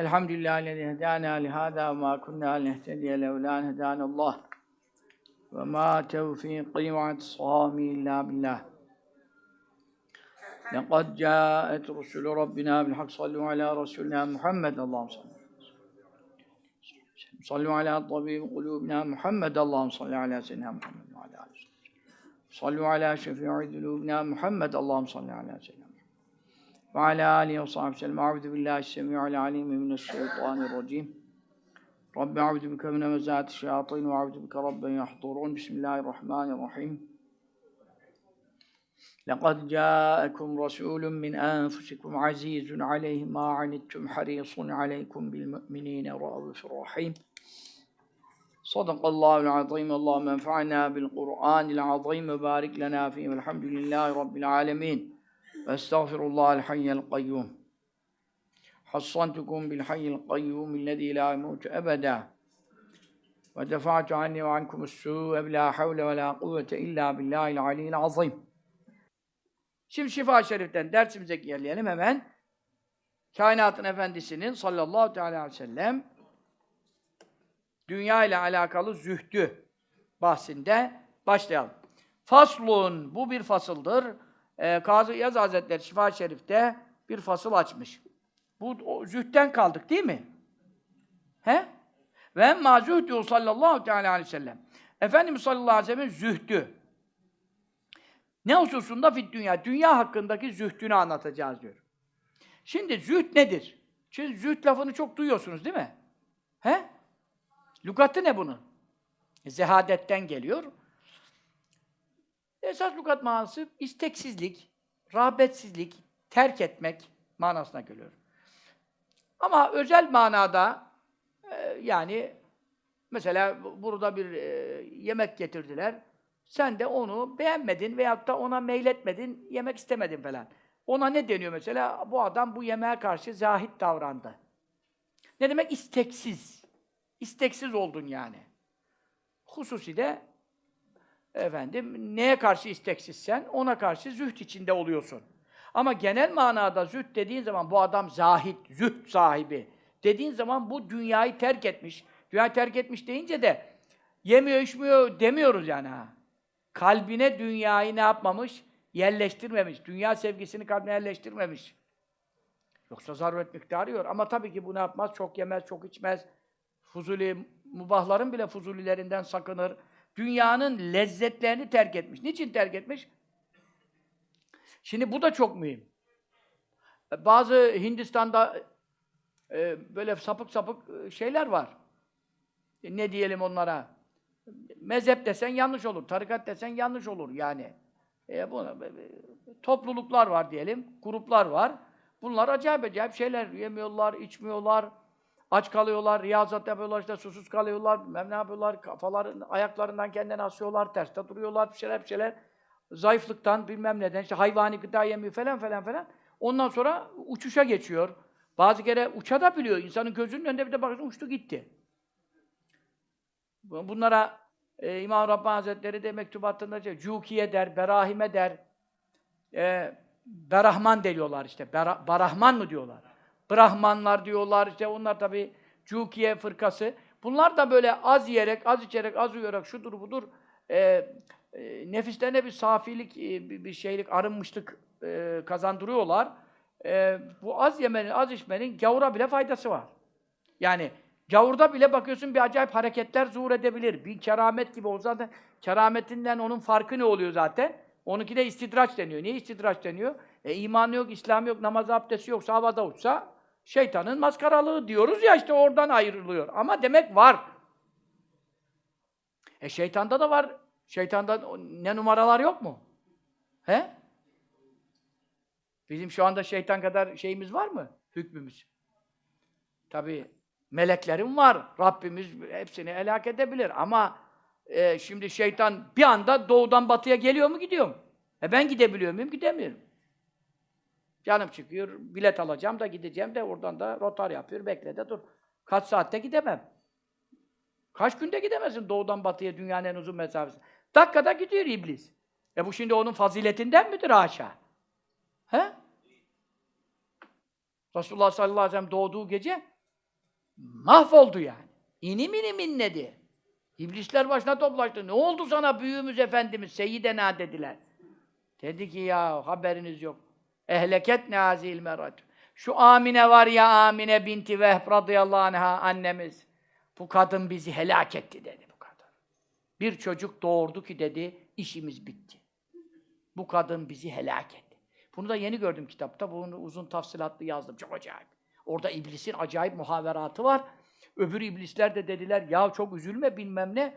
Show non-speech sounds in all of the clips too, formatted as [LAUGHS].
الحمد لله الذي هدانا لهذا وما كنا لنهتدي لولا أن هدانا الله. وما توفيقي واعتصامي إلا بالله. لقد جاءت رسل ربنا بالحق. صلوا على رسولنا محمد. اللهم صل صلوا على طبيب قلوبنا محمد. اللهم صل على سيدنا محمد وعلى آله صلوا على شفيع ذنوبنا محمد. اللهم صل على سيدنا وعلى آله وصحبه وسلم. أعوذ بالله السميع العليم من الشيطان الرجيم. رب أعوذ بك من همزات الشياطين وأعوذ بك رب يحضرون. بسم الله الرحمن الرحيم. لقد جاءكم رسول من أنفسكم عزيز عليه ما عنتم حريص عليكم بالمؤمنين رؤوف رحيم. صدق الله العظيم. اللهم انفعنا بالقرآن العظيم. وبارك لنا فيه. والحمد لله رب العالمين. واستغفر الله الحي القيوم حصنتكم بالحي القيوم الذي لا يموت أبدا ودفعت عني وعنكم السوء بلا حول ولا قوة إلا بالله العلي العظيم Şimdi Şifa Şerif'ten dersimize gelelim hemen. Kainatın Efendisi'nin sallallahu teala aleyhi ve sellem dünya ile alakalı zühdü bahsinde başlayalım. Faslun, bu bir fasıldır. Ee, Kazı Yaz Hazretleri Şifa Şerif'te bir fasıl açmış. Bu o, zühtten kaldık değil mi? He? Ve emma zühdü sallallahu teala aleyhi ve sellem. Efendimiz sallallahu aleyhi ve sellem'in zühdü. Ne hususunda fit dünya? Dünya hakkındaki zühdünü anlatacağız diyor. Şimdi zühd nedir? Şimdi zühd lafını çok duyuyorsunuz değil mi? He? Lugatı ne bunun? Zehadetten geliyor. Esas lugat manası isteksizlik, rağbetsizlik, terk etmek manasına geliyor. Ama özel manada e, yani mesela burada bir e, yemek getirdiler. Sen de onu beğenmedin veyahut da ona meyletmedin, yemek istemedin falan. Ona ne deniyor mesela? Bu adam bu yemeğe karşı zahit davrandı. Ne demek? İsteksiz. İsteksiz oldun yani. Hususi de efendim neye karşı isteksizsen ona karşı zühd içinde oluyorsun. Ama genel manada zühd dediğin zaman bu adam zahit, zühd sahibi dediğin zaman bu dünyayı terk etmiş. Dünyayı terk etmiş deyince de yemiyor, içmiyor demiyoruz yani ha. Kalbine dünyayı ne yapmamış? Yerleştirmemiş. Dünya sevgisini kalbine yerleştirmemiş. Yoksa zaruret miktarı yok. Ama tabii ki bu ne yapmaz? Çok yemez, çok içmez. Fuzuli, mubahların bile fuzulilerinden sakınır. Dünyanın lezzetlerini terk etmiş. Niçin terk etmiş? Şimdi bu da çok mühim. Bazı Hindistan'da e, böyle sapık sapık şeyler var. E, ne diyelim onlara? Mezhep desen yanlış olur, tarikat desen yanlış olur yani. E, buna, topluluklar var diyelim, gruplar var. Bunlar acayip acayip şeyler. Yemiyorlar, içmiyorlar, aç kalıyorlar, riyazat yapıyorlar, işte susuz kalıyorlar, ne yapıyorlar, kafaların, ayaklarından kendini asıyorlar, terste duruyorlar, bir şeyler bir şeyler. Zayıflıktan, bilmem neden, işte hayvani gıda yemiyor falan falan falan. Ondan sonra uçuşa geçiyor. Bazı kere uça da biliyor. İnsanın gözünün önünde bir de bakıyorsun uçtu gitti. Bunlara e, İmam Rabbani Hazretleri de mektubatında diyor, Cukiye der, Berahime der, e, Berahman deniyorlar işte, Bera, Barahman mı diyorlar? Brahmanlar diyorlar, işte onlar tabi Cukiye fırkası. Bunlar da böyle az yiyerek, az içerek, az uyuyarak, şudur budur, e, e, nefislerine bir safilik, e, bir, şeylik, arınmışlık e, kazandırıyorlar. E, bu az yemenin, az içmenin gavura bile faydası var. Yani Gavurda bile bakıyorsun bir acayip hareketler zuhur edebilir. Bir keramet gibi olsa da kerametinden onun farkı ne oluyor zaten? Onunki de istidraç deniyor. Niye istidraç deniyor? E imanı yok, İslam yok, namaz abdesti yok, havada uçsa şeytanın maskaralığı diyoruz ya işte oradan ayrılıyor. Ama demek var. E şeytanda da var. Şeytanda ne numaralar yok mu? He? Bizim şu anda şeytan kadar şeyimiz var mı? Hükmümüz. Tabii meleklerim var. Rabbimiz hepsini helak edebilir ama e, şimdi şeytan bir anda doğudan batıya geliyor mu gidiyor mu? E ben gidebiliyor muyum? Gidemiyorum. Canım çıkıyor, bilet alacağım da gideceğim de oradan da rotar yapıyor, bekle de dur. Kaç saatte gidemem. Kaç günde gidemezsin doğudan batıya dünyanın en uzun mesafesi. Dakikada gidiyor iblis. E bu şimdi onun faziletinden midir haşa? He? Resulullah sallallahu aleyhi ve sellem doğduğu gece mahvoldu yani. İnim inim inledi. İblisler başına toplaştı. Ne oldu sana büyüğümüz efendimiz Seyyidena dediler. Dedi ki ya haberiniz yok. Ehleket nazil merat. Şu Amine var ya Amine binti Vehb radıyallahu anha annemiz. Bu kadın bizi helak etti dedi bu kadın. Bir çocuk doğurdu ki dedi işimiz bitti. Bu kadın bizi helak etti. Bunu da yeni gördüm kitapta. Bunu uzun tafsilatlı yazdım. Çok acayip. Orada iblisin acayip muhaveratı var. Öbür iblisler de dediler ya çok üzülme bilmem ne.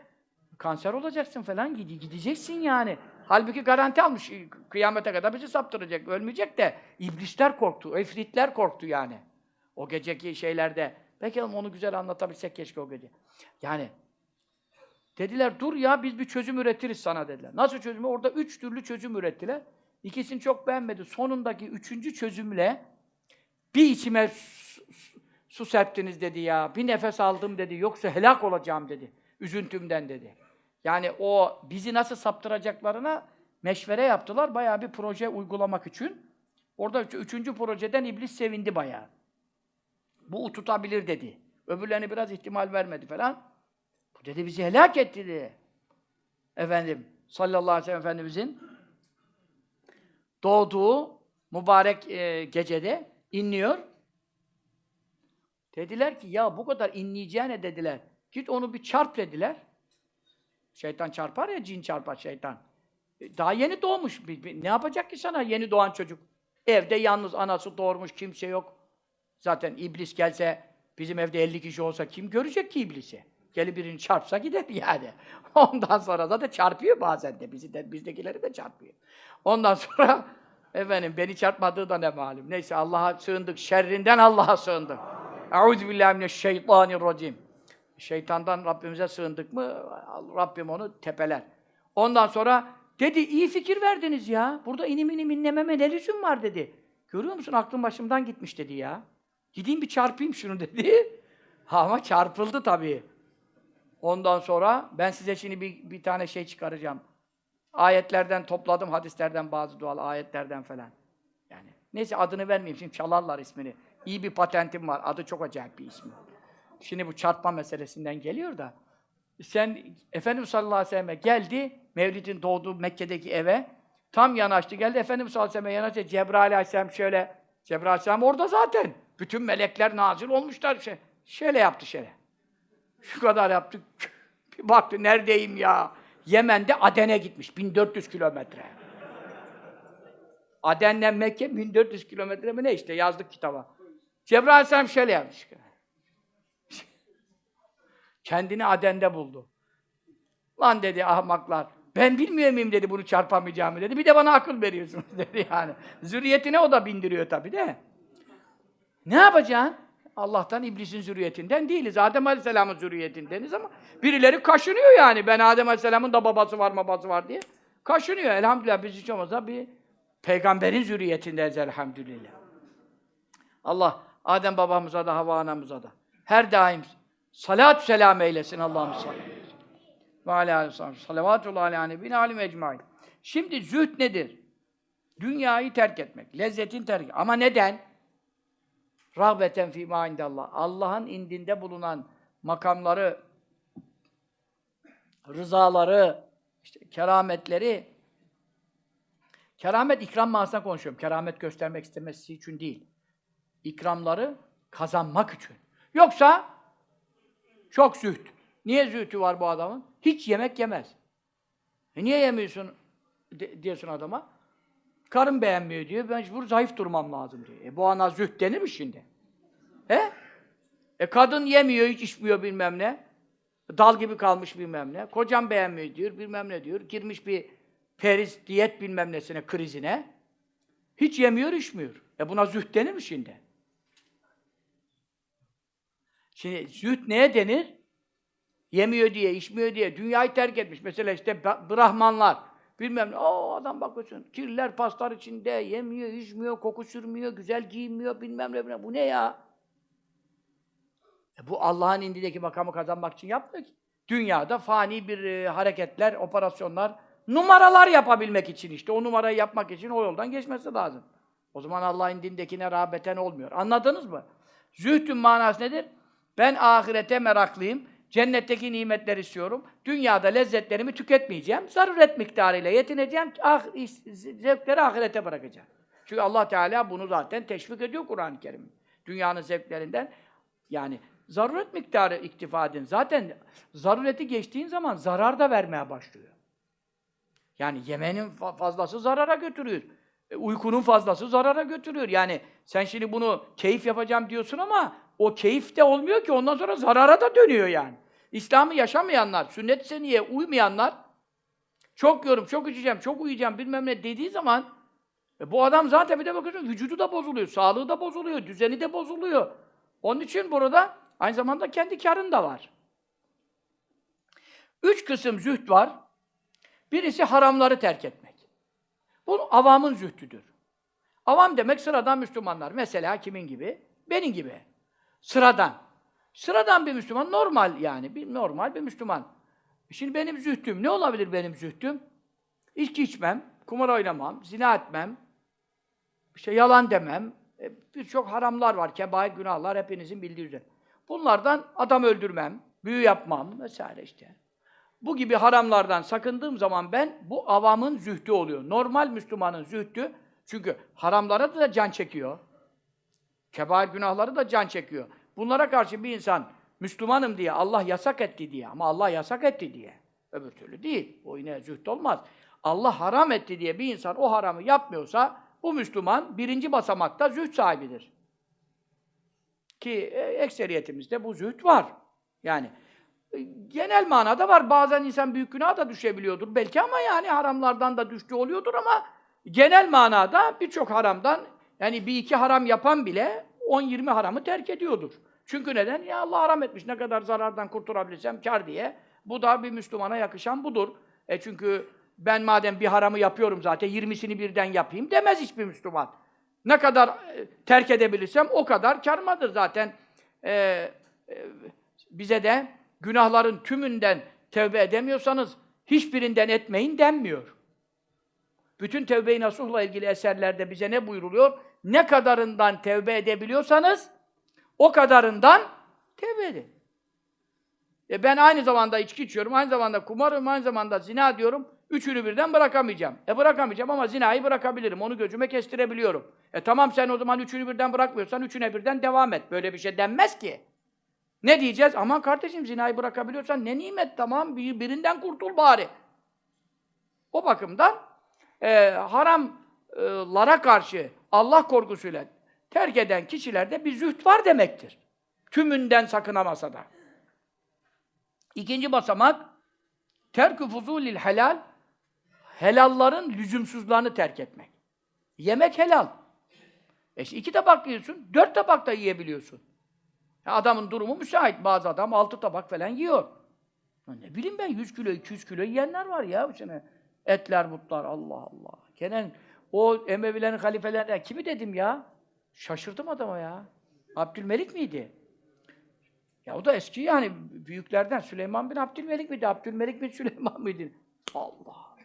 Kanser olacaksın falan gide- gideceksin yani. Halbuki garanti almış. Kıyamete kadar bizi saptıracak. Ölmeyecek de iblisler korktu. Efritler korktu yani. O geceki şeylerde. Belki onu güzel anlatabilsek keşke o gece. Yani dediler dur ya biz bir çözüm üretiriz sana dediler. Nasıl çözümü? Orada üç türlü çözüm ürettiler. İkisini çok beğenmedi. Sonundaki üçüncü çözümle bir içime su- su serptiniz dedi ya. Bir nefes aldım dedi. Yoksa helak olacağım dedi. Üzüntümden dedi. Yani o bizi nasıl saptıracaklarına meşvere yaptılar. Bayağı bir proje uygulamak için. Orada üç- üçüncü projeden iblis sevindi bayağı. Bu tutabilir dedi. Öbürlerine biraz ihtimal vermedi falan. Bu dedi bizi helak etti dedi. Efendim sallallahu aleyhi ve sellem Efendimizin doğduğu mübarek e, gecede inliyor. Dediler ki ya bu kadar inleyeceğine dediler. Git onu bir çarp dediler. Şeytan çarpar ya cin çarpar şeytan. E, Daha yeni doğmuş. Ne yapacak ki sana yeni doğan çocuk? Evde yalnız anası doğurmuş kimse yok. Zaten iblis gelse bizim evde 50 kişi olsa kim görecek ki iblisi? Gelip birini çarpsa gider [LAUGHS] yani. Ondan sonra da, da çarpıyor bazen de bizi de bizdekileri de çarpıyor. Ondan sonra [LAUGHS] efendim beni çarpmadığı da ne malum. Neyse Allah'a sığındık. Şerrinden Allah'a sığındık. Euzubillahimineşşeytanirracim. Şeytandan Rabbimize sığındık mı Rabbim onu tepeler. Ondan sonra dedi iyi fikir verdiniz ya. Burada inim inim inlememe ne lüzum var dedi. Görüyor musun aklım başımdan gitmiş dedi ya. Gideyim bir çarpayım şunu dedi. [LAUGHS] Ama çarpıldı tabii. Ondan sonra ben size şimdi bir, bir tane şey çıkaracağım. Ayetlerden topladım, hadislerden bazı dual ayetlerden falan. Yani neyse adını vermeyeyim şimdi çalarlar ismini. İyi bir patentim var. Adı çok acayip bir ismi. Şimdi bu çarpma meselesinden geliyor da. Sen Efendimiz sallallahu aleyhi ve sellem geldi Mevlid'in doğduğu Mekke'deki eve. Tam yanaştı geldi Efendimiz sallallahu aleyhi ve sellem yanaştı. Cebrail aleyhisselam şöyle Cebrail aleyhisselam orada zaten. Bütün melekler nazil olmuşlar. Şey, şöyle yaptı şöyle. Şu kadar yaptı. Bir baktı neredeyim ya? Yemen'de Aden'e gitmiş. 1400 kilometre. Aden'den Mekke 1400 kilometre mi ne işte yazdık kitaba. Cebrail aleyhisselam şöyle yapmış. Kendini Aden'de buldu. Lan dedi ahmaklar. Ben bilmiyor muyum dedi bunu çarpamayacağımı dedi. Bir de bana akıl veriyorsunuz [LAUGHS] dedi yani. Zürriyetine o da bindiriyor tabii de. Ne yapacaksın? Allah'tan iblisin zürriyetinden değiliz. Adem Aleyhisselam'ın zürriyetindeniz ama birileri kaşınıyor yani. Ben Adem Aleyhisselam'ın da babası var babası var diye. Kaşınıyor. Elhamdülillah biz hiç olmazsa bir peygamberin zürriyetindeniz elhamdülillah. Allah Adem babamıza da Havva anamıza da her daim salat selam eylesin Allah'ım sallallahu aleyhi ve sellem. Ve alâ ecmaîn. Şimdi zühd nedir? Dünyayı terk etmek, lezzetin terk Ama neden? Rahbeten fî mâ indallah. Allah'ın indinde bulunan makamları, rızaları, işte kerametleri, keramet ikram manasına konuşuyorum. Keramet göstermek istemesi için değil. İkramları kazanmak için. Yoksa çok zühd. Niye zühdü var bu adamın? Hiç yemek yemez. E niye yemiyorsun de- diyorsun adama? Karım beğenmiyor diyor. Mecbur zayıf durmam lazım diyor. E bu ana zühd denir mi şimdi? He? E kadın yemiyor, hiç içmiyor bilmem ne. Dal gibi kalmış bilmem ne. Kocam beğenmiyor diyor, bilmem ne diyor. Girmiş bir periz, diyet bilmem nesine, krizine. Hiç yemiyor, içmiyor. E buna zühd denir mi şimdi? Şimdi zühd neye denir? Yemiyor diye, içmiyor diye, dünyayı terk etmiş. Mesela işte Brahmanlar, bilmem ne, o adam bakıyorsun, kirler paslar içinde, yemiyor, içmiyor, koku sürmüyor, güzel giyinmiyor, bilmem ne, bilmem. Bu ne ya? E bu Allah'ın indindeki makamı kazanmak için yapmıyor ki. Dünyada fani bir e, hareketler, operasyonlar, numaralar yapabilmek için işte. O numarayı yapmak için o yoldan geçmesi lazım. O zaman Allah'ın indindekine rağbeten olmuyor. Anladınız mı? Zühdün manası nedir? Ben ahirete meraklıyım. Cennetteki nimetleri istiyorum. Dünyada lezzetlerimi tüketmeyeceğim. Zaruret miktarıyla yetineceğim. Ah, zevkleri ahirete bırakacağım. Çünkü Allah Teala bunu zaten teşvik ediyor Kur'an-ı Kerim. Dünyanın zevklerinden yani zaruret miktarı iktifa edin. Zaten zarureti geçtiğin zaman zarar da vermeye başlıyor. Yani yemenin fa- fazlası zarara götürüyor. E, uykunun fazlası zarara götürüyor. Yani sen şimdi bunu keyif yapacağım diyorsun ama o keyif de olmuyor ki ondan sonra zarara da dönüyor yani. İslam'ı yaşamayanlar, sünnet-i seniyye uymayanlar çok yorum, çok içeceğim, çok uyuyacağım bilmem ne dediği zaman e, bu adam zaten bir de bakıyorsun vücudu da bozuluyor, sağlığı da bozuluyor, düzeni de bozuluyor. Onun için burada aynı zamanda kendi karın da var. Üç kısım zühd var. Birisi haramları terk etmek. Bu avamın zühdüdür. Avam demek sıradan Müslümanlar. Mesela kimin gibi? Benim gibi. Sıradan. Sıradan bir Müslüman, normal yani. Bir normal bir Müslüman. Şimdi benim zühdüm, ne olabilir benim zühdüm? İçki içmem, kumar oynamam, zina etmem, işte yalan demem, e, birçok haramlar var, kebair günahlar hepinizin bildiği üzere. Bunlardan adam öldürmem, büyü yapmam vesaire işte. Bu gibi haramlardan sakındığım zaman ben bu avamın zühdü oluyor. Normal Müslümanın zühdü çünkü haramlara da can çekiyor. Kebair günahları da can çekiyor. Bunlara karşı bir insan Müslümanım diye, Allah yasak etti diye ama Allah yasak etti diye. Öbür türlü değil. O yine zühd olmaz. Allah haram etti diye bir insan o haramı yapmıyorsa bu Müslüman birinci basamakta zühd sahibidir. Ki e, ekseriyetimizde bu zühd var. Yani e, genel manada var. Bazen insan büyük günaha da düşebiliyordur belki ama yani haramlardan da düştüğü oluyordur ama genel manada birçok haramdan yani bir iki haram yapan bile 10-20 haramı terk ediyordur. Çünkü neden? Ya Allah haram etmiş. Ne kadar zarardan kurtulabilirsem kar diye. Bu da bir Müslümana yakışan budur. E çünkü ben madem bir haramı yapıyorum zaten 20'sini birden yapayım demez hiçbir Müslüman. Ne kadar e, terk edebilirsem o kadar karmadır zaten. E, e, bize de günahların tümünden tevbe edemiyorsanız hiçbirinden etmeyin denmiyor. Bütün tevbe-i nasuhla ilgili eserlerde bize ne buyruluyor? Ne kadarından tevbe edebiliyorsanız o kadarından tevbe edin. E ben aynı zamanda içki içiyorum, aynı zamanda kumarım, aynı zamanda zina diyorum. Üçünü birden bırakamayacağım. E bırakamayacağım ama zinayı bırakabilirim. Onu gözüme kestirebiliyorum. E tamam sen o zaman üçünü birden bırakmıyorsan üçüne birden devam et. Böyle bir şey denmez ki. Ne diyeceğiz? Aman kardeşim zinayı bırakabiliyorsan ne nimet tamam bir- birinden kurtul bari. O bakımdan e, haramlara karşı Allah korkusuyla terk eden kişilerde bir zühd var demektir. Tümünden sakınamasa da. İkinci basamak terkü fuzulil helal helalların lüzumsuzlarını terk etmek. Yemek helal. E iki tabak yiyorsun, dört tabak da yiyebiliyorsun. Ya adamın durumu müsait. Bazı adam altı tabak falan yiyor. Ya ne bileyim ben 100 kilo, 200 kilo yiyenler var ya bu sene. Etler, butlar, Allah Allah. Gene o Emevilerin halifelerinden kimi dedim ya? Şaşırdım adama ya. Abdülmelik miydi? Ya o da eski yani büyüklerden. Süleyman bin Abdülmelik miydi? Abdülmelik bin Süleyman mıydı? Allah!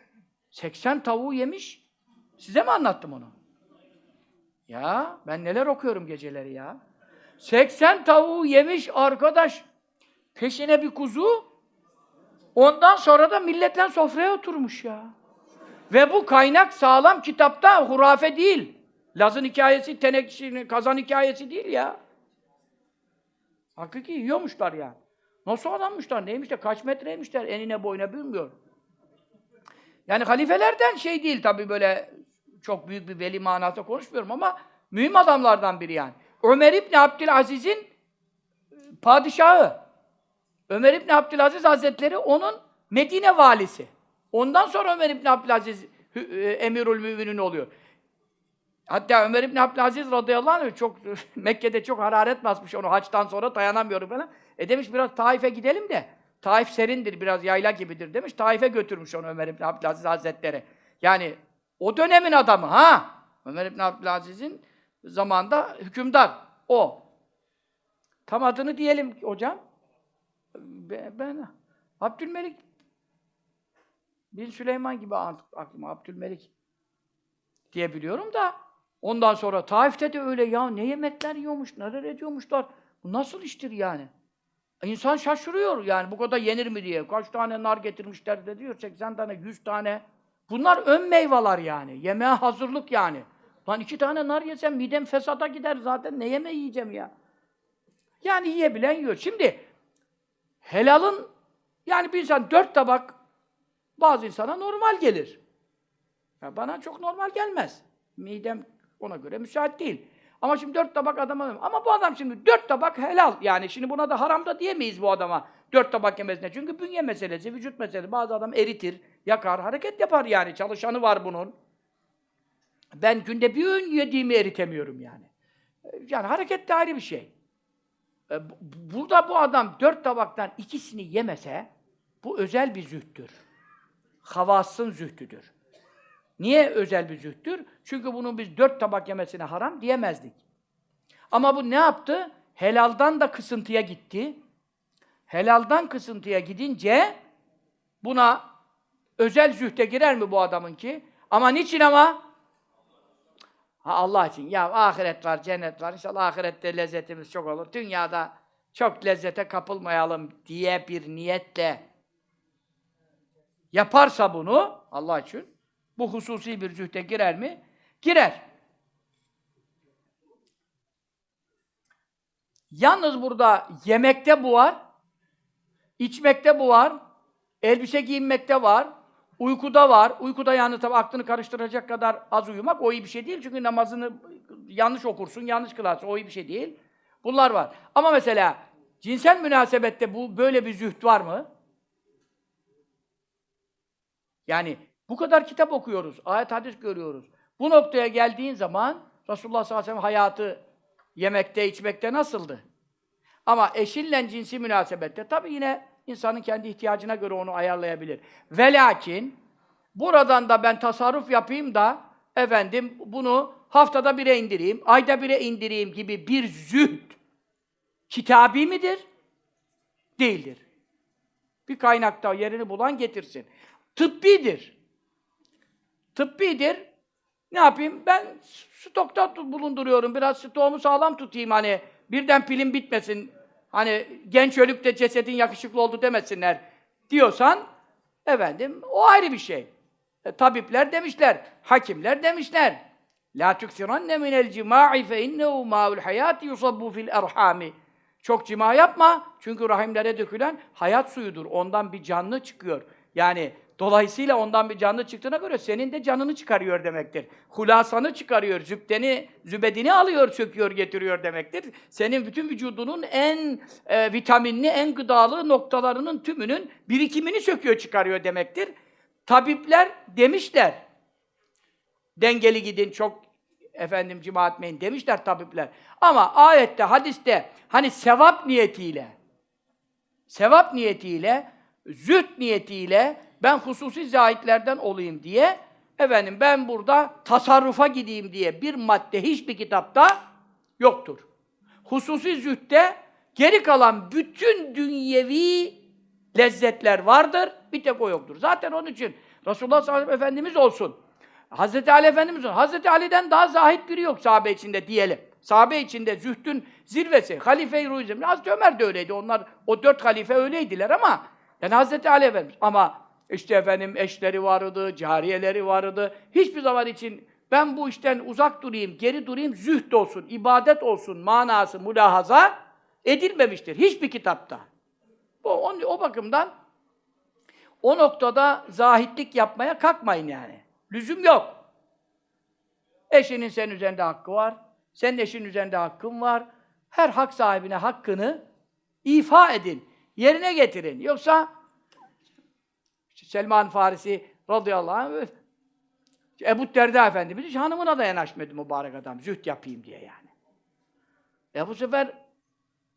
80 tavuğu yemiş. Size mi anlattım onu? Ya ben neler okuyorum geceleri ya. 80 tavuğu yemiş arkadaş. Peşine bir kuzu. Ondan sonra da milletle sofraya oturmuş ya. Ve bu kaynak sağlam kitapta hurafe değil. Laz'ın hikayesi, tenekşinin, kazan hikayesi değil ya. Hakiki yiyormuşlar ya. Nasıl adammışlar, neymiş de, kaç metreymişler, enine boyuna bilmiyorum. Yani halifelerden şey değil tabii böyle çok büyük bir veli manasında konuşmuyorum ama mühim adamlardan biri yani. Ömer İbni Abdülaziz'in padişahı. Ömer İbni Abdülaziz Hazretleri onun Medine valisi. Ondan sonra Ömer İbni Abdülaziz e, emirül müminin oluyor. Hatta Ömer İbni Abdülaziz radıyallahu anh çok [LAUGHS] Mekke'de çok hararet basmış onu haçtan sonra dayanamıyorum falan. E demiş biraz Taif'e gidelim de Taif serindir biraz yayla gibidir demiş. Taif'e götürmüş onu Ömer İbni Abdülaziz Hazretleri. Yani o dönemin adamı ha. Ömer İbni Abdülaziz'in zamanında hükümdar o. Tam adını diyelim hocam. Ben, Abdülmelik bin Süleyman gibi ak- aklıma Abdülmelik diye biliyorum da ondan sonra Taif'te de öyle ya ne yemekler yiyormuş, neler ediyormuşlar. Bu nasıl iştir yani? İnsan şaşırıyor yani bu kadar yenir mi diye. Kaç tane nar getirmişler de diyor 80 tane, 100 tane. Bunlar ön meyveler yani. Yemeğe hazırlık yani. Lan iki tane nar yesem midem fesata gider zaten. Ne yemeği yiyeceğim ya? Yani yiyebilen yiyor. Şimdi helalın yani bir insan dört tabak bazı insana normal gelir. Ya bana çok normal gelmez. Midem ona göre müsait değil. Ama şimdi dört tabak adama... Ama bu adam şimdi dört tabak helal. Yani şimdi buna da haram da diyemeyiz bu adama. Dört tabak yemesine. Çünkü bünye meselesi, vücut meselesi. Bazı adam eritir, yakar, hareket yapar yani. Çalışanı var bunun. Ben günde bir öğün yediğimi eritemiyorum yani. Yani hareket de ayrı bir şey. E, Burada bu adam dört tabaktan ikisini yemese, bu özel bir zühttür. Havasın zühtüdür. Niye özel bir zühttür? Çünkü bunun biz dört tabak yemesine haram diyemezdik. Ama bu ne yaptı? Helaldan da kısıntıya gitti. Helaldan kısıntıya gidince buna özel zühte girer mi bu adamın ki? Ama niçin ama? Ha Allah için. Ya ahiret var, cennet var. İnşallah ahirette lezzetimiz çok olur. Dünyada çok lezzete kapılmayalım diye bir niyetle yaparsa bunu Allah için bu hususi bir zühte girer mi? Girer. Yalnız burada yemekte bu var, içmekte bu var, elbise giyinmekte var, uykuda var. Uykuda yani tabi aklını karıştıracak kadar az uyumak o iyi bir şey değil. Çünkü namazını yanlış okursun, yanlış kılarsın. O iyi bir şey değil. Bunlar var. Ama mesela cinsel münasebette bu böyle bir züht var mı? Yani bu kadar kitap okuyoruz, ayet hadis görüyoruz. Bu noktaya geldiğin zaman Resulullah sallallahu aleyhi ve sellem hayatı yemekte, içmekte nasıldı? Ama eşinle cinsi münasebette tabii yine insanın kendi ihtiyacına göre onu ayarlayabilir. Ve lakin buradan da ben tasarruf yapayım da efendim bunu haftada bire indireyim, ayda bire indireyim gibi bir zühd kitabi midir? Değildir. Bir kaynakta yerini bulan getirsin. Tıbbidir. Tıbbidir. Ne yapayım? Ben stokta bulunduruyorum. Biraz stoğumu sağlam tutayım hani. Birden pilim bitmesin. Hani genç ölüp de cesedin yakışıklı oldu demesinler diyorsan efendim o ayrı bir şey. E, tabipler demişler, hakimler demişler. La tuksiranne minel cima'i fe innehu ma'ul hayati yusabbu fil erhami. Çok cima yapma çünkü rahimlere dökülen hayat suyudur. Ondan bir canlı çıkıyor. Yani Dolayısıyla ondan bir canlı çıktığına göre senin de canını çıkarıyor demektir. Hulasanı çıkarıyor, zübdeni, zübedini alıyor, söküyor, getiriyor demektir. Senin bütün vücudunun en e, vitaminli, en gıdalı noktalarının tümünün birikimini söküyor, çıkarıyor demektir. Tabipler demişler, dengeli gidin, çok efendim cima etmeyin demişler tabipler. Ama ayette, hadiste hani sevap niyetiyle, sevap niyetiyle, züht niyetiyle, ben hususi zahitlerden olayım diye efendim ben burada tasarrufa gideyim diye bir madde hiçbir kitapta yoktur. Hususi zühtte geri kalan bütün dünyevi lezzetler vardır, bir tek o yoktur. Zaten onun için Resulullah sallallahu aleyhi ve Efendimiz olsun, Hazreti Ali Efendimiz olsun, Hazreti Ali'den daha zahit biri yok sahabe içinde diyelim. Sahabe içinde zühdün zirvesi, Halife-i Ruizm, Hazreti Ömer de öyleydi, onlar o dört halife öyleydiler ama yani Hazreti Ali Efendimiz ama işte efendim eşleri vardı, cariyeleri vardı. Hiçbir zaman için ben bu işten uzak durayım, geri durayım, zühd olsun, ibadet olsun manası, mülahaza edilmemiştir. Hiçbir kitapta. Bu, o, o bakımdan o noktada zahitlik yapmaya kalkmayın yani. Lüzum yok. Eşinin senin üzerinde hakkı var. Senin eşin üzerinde hakkın var. Her hak sahibine hakkını ifa edin. Yerine getirin. Yoksa Selman Farisi radıyallahu anh Ebu Derda Efendimiz hiç hanımına da yanaşmadı mübarek adam. Zühd yapayım diye yani. E bu sefer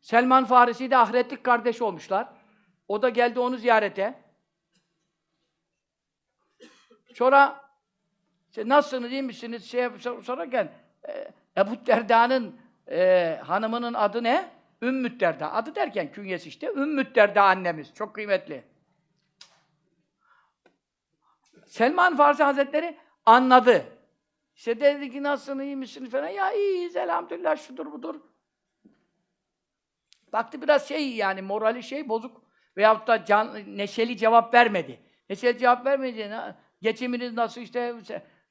Selman Farisi de ahiretlik kardeş olmuşlar. O da geldi onu ziyarete. Sonra işte nasılsınız, iyi misiniz? Şey, sorarken e, Ebu Derda'nın e, hanımının adı ne? Ümmüt Derda. Adı derken künyesi işte. Ümmüt Derda annemiz. Çok kıymetli. Selman Farsi Hazretleri anladı. İşte dedi ki nasılsın, iyi misin falan. Ya iyiyiz elhamdülillah şudur budur. Baktı biraz şey yani morali şey bozuk veyahut da can, neşeli cevap vermedi. Neşeli cevap vermeyince "Na- geçiminiz nasıl işte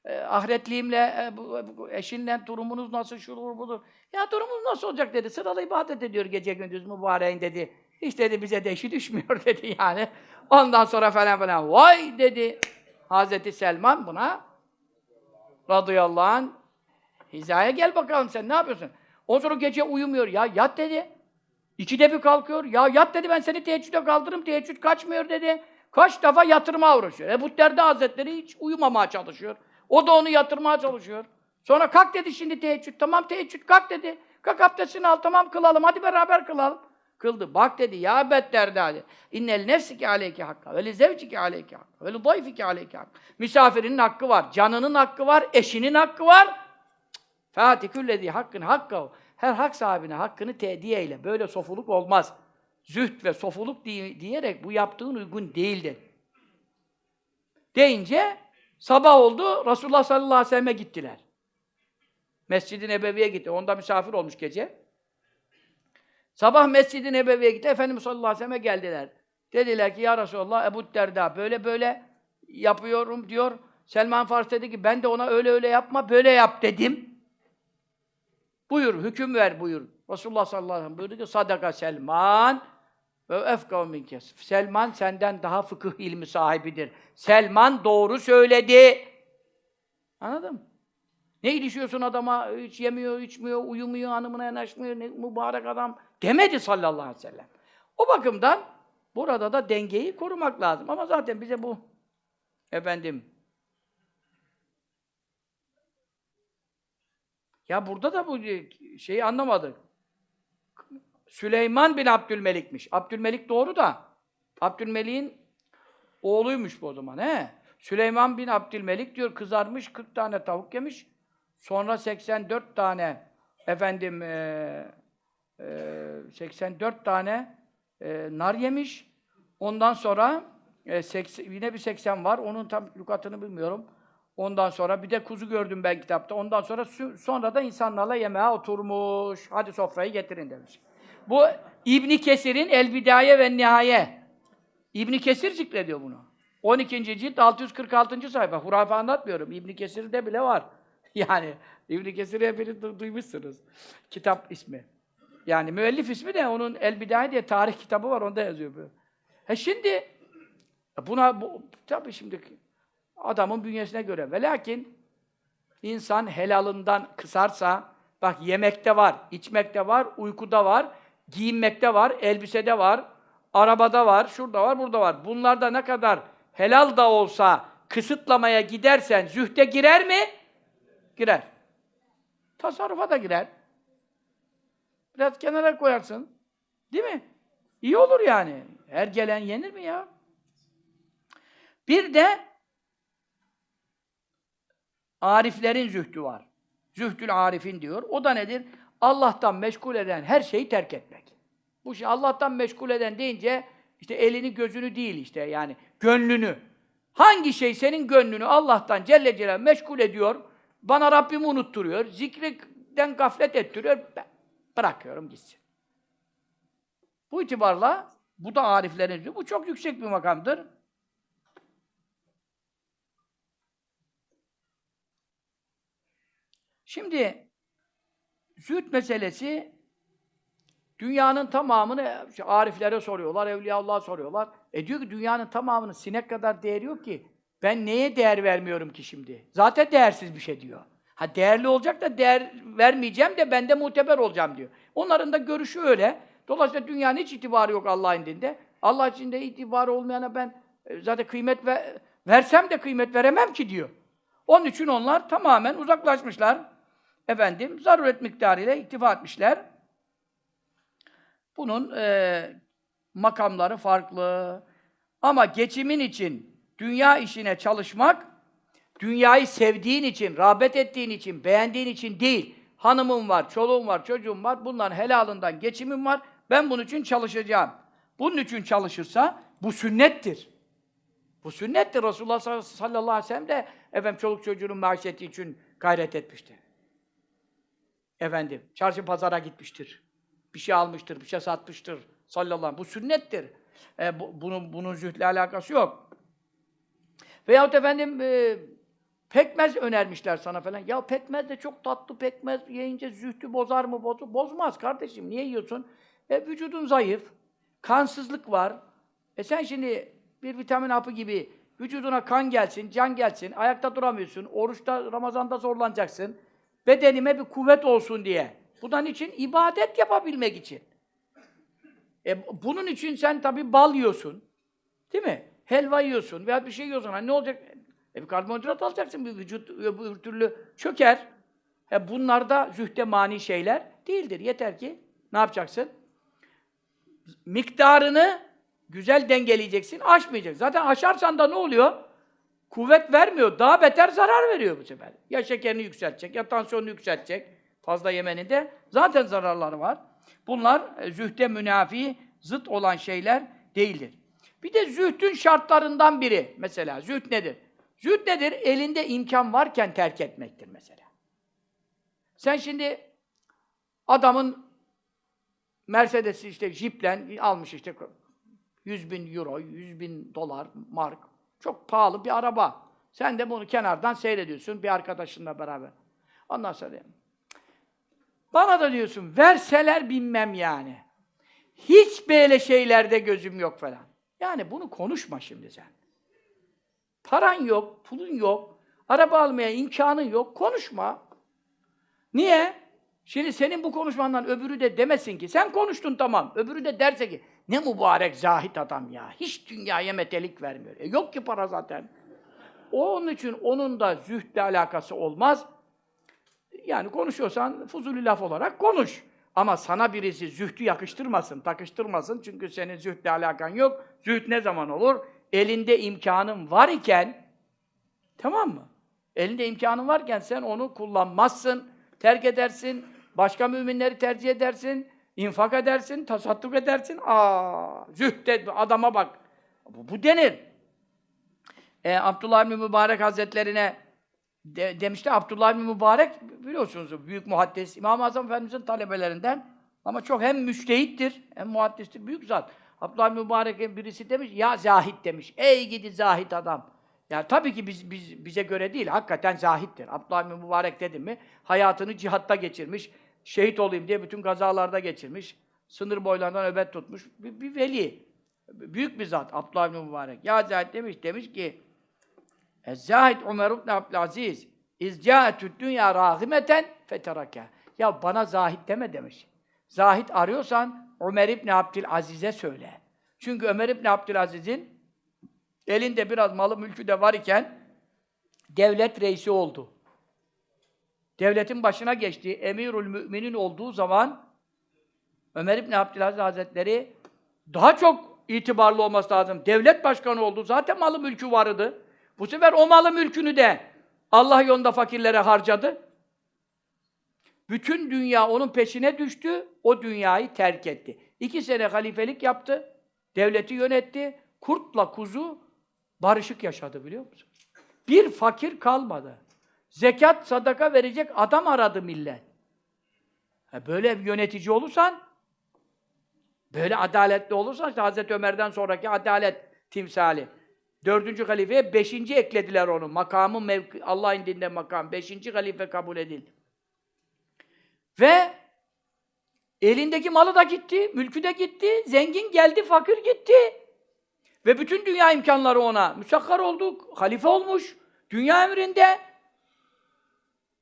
e, ahiretliğimle, e, bu, bu eşinle durumunuz nasıl, şudur budur. Ya durumumuz nasıl olacak dedi. Sıralı ibadet ediyor gece gündüz mübareğin dedi. Hiç dedi bize de işi düşmüyor [LAUGHS] dedi yani. Ondan sonra falan falan. Vay dedi. Hazreti Selman buna radıyallahu anh hizaya gel bakalım sen ne yapıyorsun? O sonra gece uyumuyor. Ya yat dedi. İkide bir kalkıyor. Ya yat dedi ben seni teheccüde kaldırırım. Teheccüd kaçmıyor dedi. Kaç defa yatırmaya uğraşıyor. Ebu Derda Hazretleri hiç uyumamaya çalışıyor. O da onu yatırmaya çalışıyor. Sonra kalk dedi şimdi teheccüd. Tamam teheccüd kalk dedi. Kalk abdestini al tamam kılalım. Hadi beraber kılalım. Kıldı. Bak dedi ya Ebu Derda dedi. İnnel nefsike aleyke hakka ve li zevcike aleyke hakka ve li dayfike aleyke hakka. Misafirinin hakkı var. Canının hakkı var. Eşinin hakkı var. Fatih küllezi hakkın hakka. Her hak sahibine hakkını tediye eyle. Böyle sofuluk olmaz. Zühd ve sofuluk diye- diyerek bu yaptığın uygun değildir. Deyince sabah oldu. Resulullah sallallahu aleyhi ve selleme gittiler. Mescid-i Nebevi'ye gitti. Onda misafir olmuş gece. Sabah Mescid-i Nebevi'ye gitti. Efendimiz sallallahu aleyhi ve selleme geldiler. Dediler ki ya Resulallah Ebu Derda böyle böyle yapıyorum diyor. Selman Fars dedi ki ben de ona öyle öyle yapma böyle yap dedim. Buyur, hüküm ver buyur. Resulullah sallallahu aleyhi ve sellem buyurdu ki sadaka Selman ve efkav minke. Selman senden daha fıkıh ilmi sahibidir. Selman doğru söyledi. Anladın mı? Ne ilişiyorsun adama? Hiç yemiyor, içmiyor, uyumuyor, hanımına yanaşmıyor, ne mübarek adam demedi sallallahu aleyhi ve sellem. O bakımdan burada da dengeyi korumak lazım. Ama zaten bize bu efendim Ya burada da bu şeyi anlamadık. Süleyman bin Abdülmelik'miş. Abdülmelik doğru da Abdülmelik'in oğluymuş bu o zaman he. Süleyman bin Abdülmelik diyor kızarmış 40 tane tavuk yemiş. Sonra 84 tane efendim eee, 84 tane eee, nar yemiş. Ondan sonra eee, 80 yine bir 80 var. Onun tam lügatını bilmiyorum. Ondan sonra bir de kuzu gördüm ben kitapta. Ondan sonra sonra da insanlarla yemeğe oturmuş. Hadi sofrayı getirin demiş. Bu İbn Kesir'in El Bidaye ve Nihaye. İbn Kesir zikrediyor bunu. 12. cilt 646. sayfa. Hurafe anlatmıyorum. İbn Kesir'de bile var. [LAUGHS] Yani İbn Kesir'i hepiniz du- duymuşsunuz. Kitap ismi. Yani müellif ismi de onun El Bidaye diye tarih kitabı var. Onda yazıyor böyle. He şimdi buna bu, tabii şimdi adamın bünyesine göre. Ve lakin insan helalından kısarsa, bak yemekte var, içmekte var, uykuda var, giyinmekte var, elbisede var, arabada var, şurada var, burada var. Bunlarda ne kadar helal da olsa kısıtlamaya gidersen zühde girer mi? Girer. Tasarrufa da girer. Biraz kenara koyarsın. Değil mi? İyi olur yani. Her gelen yenir mi ya? Bir de Ariflerin zühdü var. Zühdül arifin diyor. O da nedir? Allah'tan meşgul eden her şeyi terk etmek. Bu şey Allah'tan meşgul eden deyince işte elini gözünü değil işte yani gönlünü. Hangi şey senin gönlünü Allah'tan Celle Celaluhu meşgul ediyor, bana Rabbimi unutturuyor, zikriden gaflet ettiriyor, ben bırakıyorum gitsin. Bu itibarla bu da ariflerin. Bu çok yüksek bir makamdır. Şimdi zühd meselesi dünyanın tamamını işte ariflere soruyorlar, evliyaullah'a soruyorlar. E diyor ki dünyanın tamamının sinek kadar değeri yok ki. Ben neye değer vermiyorum ki şimdi? Zaten değersiz bir şey diyor. Ha değerli olacak da değer vermeyeceğim de ben de muteber olacağım diyor. Onların da görüşü öyle. Dolayısıyla dünyanın hiç itibarı yok Allah'ın indinde. Allah içinde itibarı olmayana ben e, zaten kıymet ve, versem de kıymet veremem ki diyor. Onun için onlar tamamen uzaklaşmışlar. Efendim, zaruret miktarıyla iktifa etmişler. Bunun e, makamları farklı. Ama geçimin için dünya işine çalışmak, dünyayı sevdiğin için, rağbet ettiğin için, beğendiğin için değil. Hanımım var, çoluğum var, çocuğum var, bunların helalından geçimim var. Ben bunun için çalışacağım. Bunun için çalışırsa bu sünnettir. Bu sünnettir. Resulullah sallallahu aleyhi ve sellem de efendim çoluk çocuğunun maişeti için gayret etmiştir. Efendim, çarşı pazara gitmiştir. bir şey almıştır, bir şey satmıştır sallallahu aleyhi ve sellem. Bu sünnettir. E, bu, bunun, bunun zühdle alakası yok. Veyahut efendim e, pekmez önermişler sana falan. Ya pekmez de çok tatlı pekmez yiyince zühdü bozar mı? Boz, bozmaz kardeşim. Niye yiyorsun? E, vücudun zayıf, kansızlık var. E sen şimdi bir vitamin hapı gibi vücuduna kan gelsin, can gelsin, ayakta duramıyorsun, oruçta, Ramazan'da zorlanacaksın. Bedenime bir kuvvet olsun diye. Bundan için ibadet yapabilmek için. E, bunun için sen tabii bal yiyorsun. Değil mi? Helva yiyorsun veya bir şey yiyorsun. Hani ne olacak? E bir karbonhidrat alacaksın. Bir vücut öbür türlü çöker. E bunlar da zühde mani şeyler değildir. Yeter ki ne yapacaksın? Miktarını güzel dengeleyeceksin, aşmayacaksın. Zaten aşarsan da ne oluyor? Kuvvet vermiyor, daha beter zarar veriyor bu sefer. Ya şekerini yükseltecek, ya tansiyonunu yükseltecek. Fazla yemenin de zaten zararları var. Bunlar e, zühde münafi, zıt olan şeyler değildir. Bir de zühdün şartlarından biri. Mesela zühd nedir? Zühd nedir? Elinde imkan varken terk etmektir mesela. Sen şimdi adamın Mercedes'i işte Jeep'len almış işte 100 bin euro, 100 bin dolar, mark. Çok pahalı bir araba. Sen de bunu kenardan seyrediyorsun bir arkadaşınla beraber. Ondan sonra bana da diyorsun verseler bilmem yani. Hiç böyle şeylerde gözüm yok falan. Yani bunu konuşma şimdi sen. Paran yok, pulun yok, araba almaya imkanın yok, konuşma. Niye? Şimdi senin bu konuşmandan öbürü de demesin ki, sen konuştun tamam, öbürü de derse ki, ne mübarek zahit adam ya, hiç dünyaya metelik vermiyor. E yok ki para zaten. Onun için onun da zühdle alakası olmaz. Yani konuşuyorsan fuzuli laf olarak konuş. Ama sana birisi zühdü yakıştırmasın, takıştırmasın. Çünkü senin zühdle alakan yok. Zühd ne zaman olur? Elinde imkanın var iken, tamam mı? Elinde imkanın varken sen onu kullanmazsın, terk edersin, başka müminleri tercih edersin, infak edersin, tasadduk edersin. Aa, zühde adama bak. Bu, bu denir. Ee, Abdullah bin Mübarek Hazretlerine de, demişti Abdullah bin Mübarek biliyorsunuz büyük muhaddis İmam-ı Azam Efendimizin talebelerinden ama çok hem müştehittir hem muhaddistir büyük zat. Abdullah Mübarek'in birisi demiş ya zahit demiş. Ey gidi zahit adam. Yani tabii ki biz, biz bize göre değil. Hakikaten zahittir. Abdullah Mübarek dedi mi hayatını cihatta geçirmiş. Şehit olayım diye bütün gazalarda geçirmiş. Sınır boylarından öbet tutmuş. Bir, bir veli. Büyük bir zat Abdullah Mübarek. Ya zahit demiş demiş ki Ez-Zahid Ömer ibn Abdülaziz İzcâetü dünya râhimeten feterake. Ya bana zahid deme demiş. Zahid arıyorsan Ömer ibn Abdülaziz'e söyle. Çünkü Ömer ibn Abdülaziz'in elinde biraz malı mülkü de var iken devlet reisi oldu. Devletin başına geçti. Emirül müminin olduğu zaman Ömer ibn Abdülaziz Hazretleri daha çok itibarlı olması lazım. Devlet başkanı oldu. Zaten malı mülkü vardı. Bu sefer o malı mülkünü de Allah yolunda fakirlere harcadı. Bütün dünya onun peşine düştü, o dünyayı terk etti. İki sene halifelik yaptı, devleti yönetti, kurtla kuzu barışık yaşadı biliyor musun? Bir fakir kalmadı. Zekat, sadaka verecek adam aradı millet. Böyle bir yönetici olursan, böyle adaletli olursan, işte Hazreti Ömer'den sonraki adalet timsali. Dördüncü halifeye beşinci eklediler onu. Makamı mevki, Allah indinde makam. Beşinci halife kabul edildi. Ve elindeki malı da gitti, mülkü de gitti, zengin geldi, fakir gitti. Ve bütün dünya imkanları ona müsakkar oldu, halife olmuş, dünya emrinde.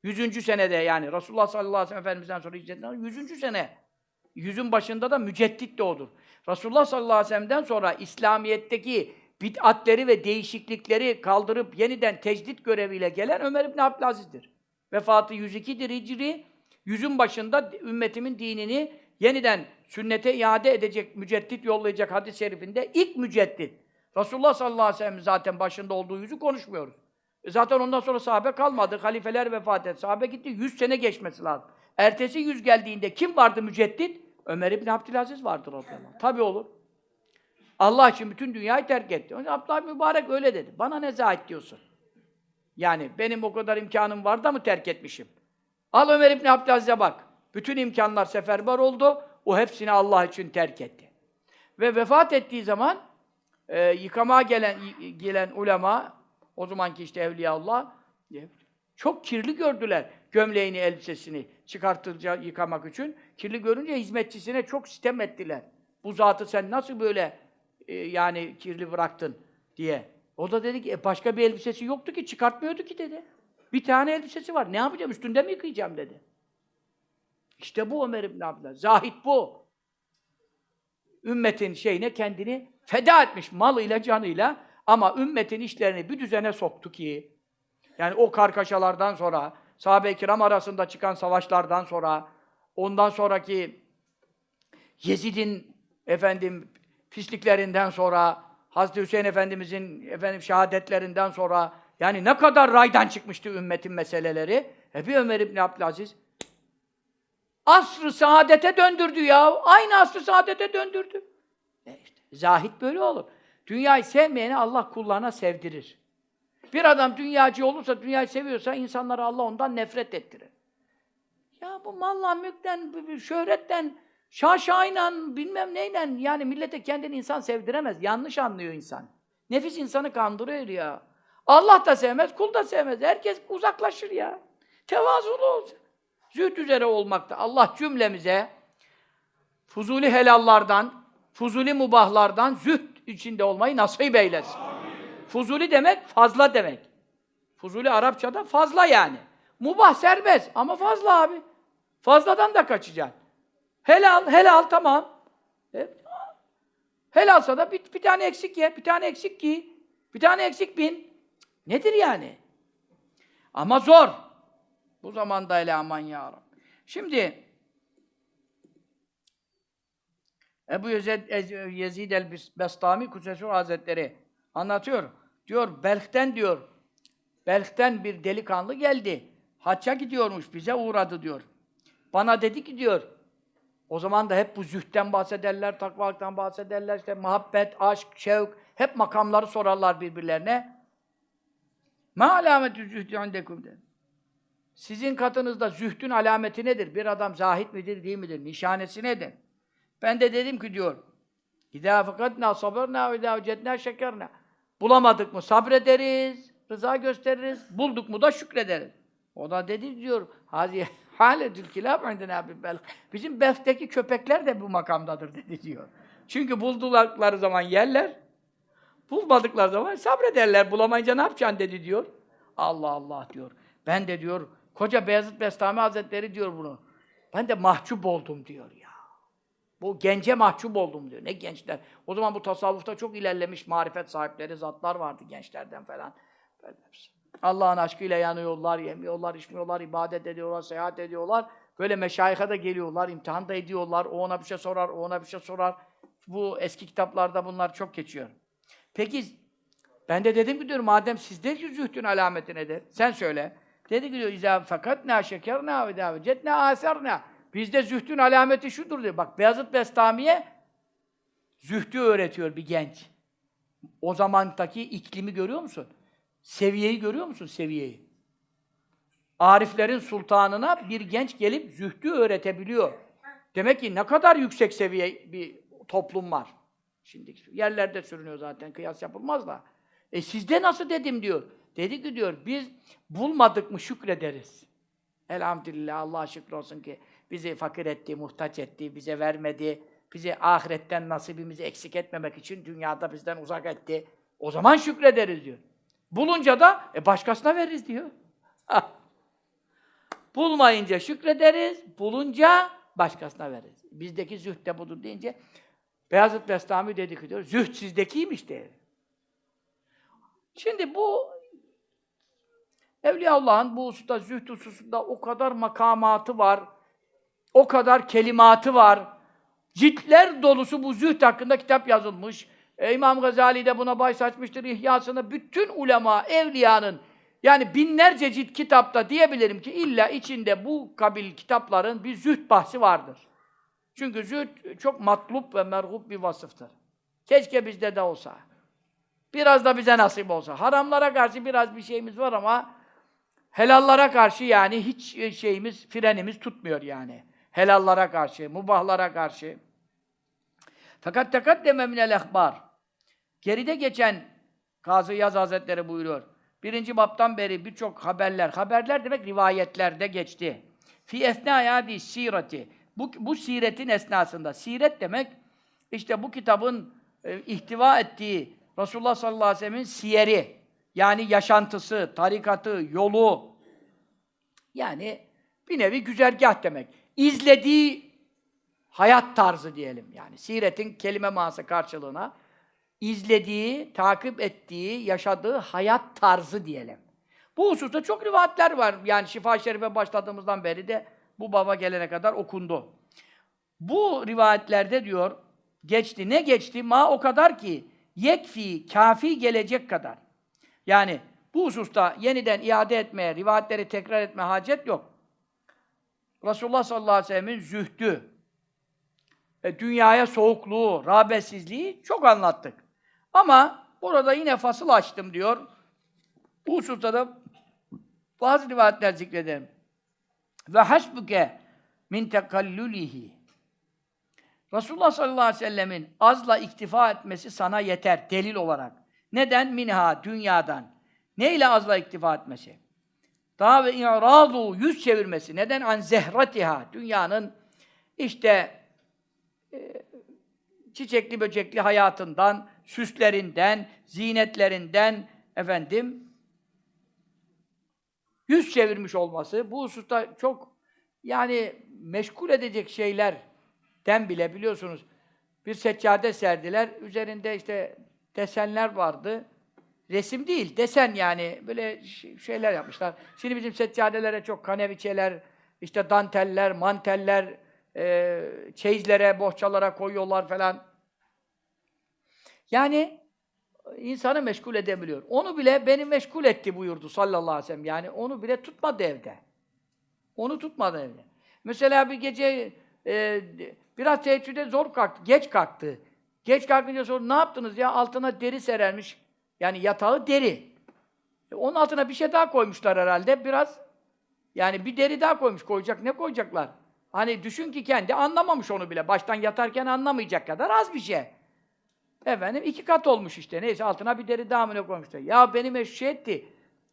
Yüzüncü senede yani Resulullah sallallahu aleyhi ve sellem Efendimiz'den sonra hicretten yüzüncü sene. Yüzün başında da müceddit doğdu. Resulullah sallallahu aleyhi ve sellem'den sonra İslamiyet'teki bid'atleri ve değişiklikleri kaldırıp yeniden tecdit göreviyle gelen Ömer İbn Abdülaziz'dir. Vefatı 102'dir Hicri. Yüzün başında ümmetimin dinini yeniden sünnete iade edecek, müceddit yollayacak hadis-i şerifinde ilk müceddit. Resulullah sallallahu aleyhi ve sellem zaten başında olduğu yüzü konuşmuyoruz. E zaten ondan sonra sahabe kalmadı. Halifeler vefat etti. Sahabe gitti. 100 sene geçmesi lazım. Ertesi yüz geldiğinde kim vardı müceddit? Ömer İbn Abdülaziz vardır o zaman. Tabii olur. Allah için bütün dünyayı terk etti. Abdullah Mübarek öyle dedi. Bana ne zahit diyorsun? Yani benim o kadar imkanım var da mı terk etmişim? Al Ömer İbni Abdülaziz'e bak. Bütün imkanlar seferber oldu. O hepsini Allah için terk etti. Ve vefat ettiği zaman e, yıkamaya gelen gelen ulema, o zamanki işte Evliyaullah, e, çok kirli gördüler gömleğini, elbisesini çıkartınca yıkamak için. Kirli görünce hizmetçisine çok sitem ettiler. Bu zatı sen nasıl böyle e, yani kirli bıraktın diye. O da dedi ki e, başka bir elbisesi yoktu ki çıkartmıyordu ki dedi. Bir tane elbisesi var. Ne yapacağım? Üstünde mi yıkayacağım dedi. İşte bu Ömer İbn Abdullah. Zahit bu. Ümmetin şeyine kendini feda etmiş malıyla canıyla ama ümmetin işlerini bir düzene soktu ki yani o kargaşalardan sonra sahabe-i kiram arasında çıkan savaşlardan sonra ondan sonraki Yezid'in efendim pisliklerinden sonra Hazreti Hüseyin Efendimizin efendim şehadetlerinden sonra yani ne kadar raydan çıkmıştı ümmetin meseleleri. E bir Ömer İbni Abdülaziz asr-ı saadete döndürdü ya. Aynı asr-ı saadete döndürdü. E işte, zahit böyle olur. Dünyayı sevmeyeni Allah kullarına sevdirir. Bir adam dünyacı olursa, dünyayı seviyorsa insanlara Allah ondan nefret ettirir. Ya bu malla, mülkten, şöhretten, şaşayla, bilmem neyle yani millete kendini insan sevdiremez. Yanlış anlıyor insan. Nefis insanı kandırıyor ya. Allah da sevmez, kul da sevmez. Herkes uzaklaşır ya. Tevazulu olacak. Zühd üzere olmakta. Allah cümlemize fuzuli helallardan, fuzuli mubahlardan zühd içinde olmayı nasip eylesin. Fuzuli demek fazla demek. Fuzuli Arapçada fazla yani. Mubah serbest ama fazla abi. Fazladan da kaçacaksın. Helal, helal tamam. E, helalsa da bir, bir tane eksik ye, bir tane eksik giy, bir tane eksik bin. Nedir yani? Ama zor. Bu zamanda hele aman ya. Şimdi Ebu Yezid, Ez- Yezid el-Bestami Kusesur Hazretleri anlatıyor. Diyor, Belh'ten diyor, Belh'ten bir delikanlı geldi. Hacca gidiyormuş, bize uğradı diyor. Bana dedi ki diyor, o zaman da hep bu zühtten bahsederler, takvalıktan bahsederler, işte muhabbet, aşk, şevk, hep makamları sorarlar birbirlerine. Ma alametü zühdü indekum der. Sizin katınızda zühdün alameti nedir? Bir adam zahit midir, değil midir? Nişanesi nedir? Ben de dedim ki diyor, İdâ fakadnâ sabırnâ ve idâ vecednâ şekerna. Bulamadık mı sabrederiz, rıza gösteririz, bulduk mu da şükrederiz. O da dedi diyor, Hazi haletül kilâb indinâ bel. Bizim Belh'teki köpekler de bu makamdadır dedi diyor. Çünkü buldukları zaman yerler, bulmadıkları zaman sabrederler. Bulamayınca ne yapacaksın dedi diyor. Allah Allah diyor. Ben de diyor, koca Beyazıt Bestami Hazretleri diyor bunu. Ben de mahcup oldum diyor ya. Bu gence mahcup oldum diyor. Ne gençler. O zaman bu tasavvufta çok ilerlemiş marifet sahipleri, zatlar vardı gençlerden falan. Allah'ın aşkıyla yanıyorlar, yemiyorlar, içmiyorlar, ibadet ediyorlar, seyahat ediyorlar. Böyle meşayiha da geliyorlar, imtihan da ediyorlar. O ona bir şey sorar, o ona bir şey sorar. Bu eski kitaplarda bunlar çok geçiyor. Peki ben de dedim ki diyorum madem sizde zühdün alameti nedir? Sen söyle. Dedi ki diyor izâ fakat ne şekerna ve davet ne asarna. Bizde zühdün alameti şudur diyor. Bak Beyazıt Bestami'ye zühdü öğretiyor bir genç. O zamandaki iklimi görüyor musun? Seviyeyi görüyor musun seviyeyi? Ariflerin sultanına bir genç gelip zühdü öğretebiliyor. Demek ki ne kadar yüksek seviye bir toplum var. Şimdi yerlerde sürünüyor zaten, kıyas yapılmaz da. E sizde nasıl dedim diyor. Dedi ki diyor, biz bulmadık mı şükrederiz. Elhamdülillah, Allah'a şükür olsun ki bizi fakir etti, muhtaç etti, bize vermedi. Bizi ahiretten nasibimizi eksik etmemek için dünyada bizden uzak etti. O zaman şükrederiz diyor. Bulunca da e başkasına veririz diyor. Bulmayınca şükrederiz, bulunca başkasına veririz. Bizdeki zühd de budur deyince Beyazıt Bestami dedi ki diyor, zühd sizdekiymiş diyor. Şimdi bu Evliyaullah'ın bu hususta, zühd hususunda o kadar makamatı var, o kadar kelimatı var. Ciltler dolusu bu zühd hakkında kitap yazılmış. E, İmam Gazali de buna bahis açmıştır İhyasını. Bütün ulema, evliyanın yani binlerce cilt kitapta diyebilirim ki illa içinde bu kabil kitapların bir zühd bahsi vardır. Çünkü zühd çok matlup ve merhub bir vasıftır. Keşke bizde de olsa. Biraz da bize nasip olsa. Haramlara karşı biraz bir şeyimiz var ama helallara karşı yani hiç şeyimiz, frenimiz tutmuyor yani. Helallara karşı, mubahlara karşı. Fakat tekaddeme minel ehbar. Geride geçen Kazı Yaz Hazretleri buyuruyor. Birinci baptan beri birçok haberler, haberler demek rivayetlerde geçti. Fi esnâ sireti. Bu, bu siretin esnasında. Siret demek, işte bu kitabın e, ihtiva ettiği Resulullah sallallahu aleyhi ve sellem'in siyeri, yani yaşantısı, tarikatı, yolu, yani bir nevi güzergah demek. İzlediği hayat tarzı diyelim yani. Siretin kelime manası karşılığına izlediği, takip ettiği, yaşadığı hayat tarzı diyelim. Bu hususta çok rivayetler var. Yani Şifa Şerife başladığımızdan beri de bu baba gelene kadar okundu. Bu rivayetlerde diyor, geçti. Ne geçti? Ma o kadar ki yekfi, kafi gelecek kadar. Yani bu hususta yeniden iade etmeye, rivayetleri tekrar etme hacet yok. Resulullah sallallahu aleyhi ve sellem'in zühdü, dünyaya soğukluğu, rağbetsizliği çok anlattık. Ama burada yine fasıl açtım diyor. Bu hususta da bazı rivayetler zikredelim. Ve hasbuke min tekallülihi. Resulullah sallallahu aleyhi ve sellemin azla iktifa etmesi sana yeter delil olarak. Neden? Minha, dünyadan. Neyle azla iktifa etmesi? Daha ve i'radu, yüz çevirmesi. Neden? An zehratiha, dünyanın işte e, çiçekli böcekli hayatından, süslerinden, zinetlerinden efendim yüz çevirmiş olması bu hususta çok yani meşgul edecek şeylerden bile biliyorsunuz bir seccade serdiler. Üzerinde işte desenler vardı. Resim değil, desen yani. Böyle şeyler yapmışlar. Şimdi bizim seccadelere çok kaneviçeler, işte danteller, manteller, e, çeyizlere, bohçalara koyuyorlar falan. Yani insanı meşgul edebiliyor. Onu bile beni meşgul etti buyurdu sallallahu aleyhi ve sellem. Yani onu bile tutmadı evde. Onu tutmadı evde. Mesela bir gece e, biraz teheccüde zor kalktı, geç kalktı. Geç kalkınca sonra ne yaptınız ya? Altına deri serermiş. Yani yatağı deri. E, onun altına bir şey daha koymuşlar herhalde. Biraz yani bir deri daha koymuş. Koyacak ne koyacaklar? Hani düşün ki kendi anlamamış onu bile. Baştan yatarken anlamayacak kadar az bir şey. Efendim iki kat olmuş işte. Neyse altına bir deri daha mı ne koymuşlar. Ya beni meşhur etti.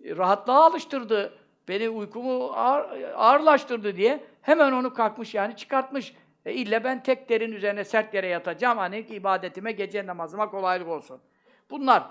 Rahatlığa alıştırdı. Beni uykumu ağır, ağırlaştırdı diye hemen onu kalkmış yani çıkartmış. E ille ben tek derin üzerine sert yere yatacağım hani ibadetime, gece namazıma kolaylık olsun. Bunlar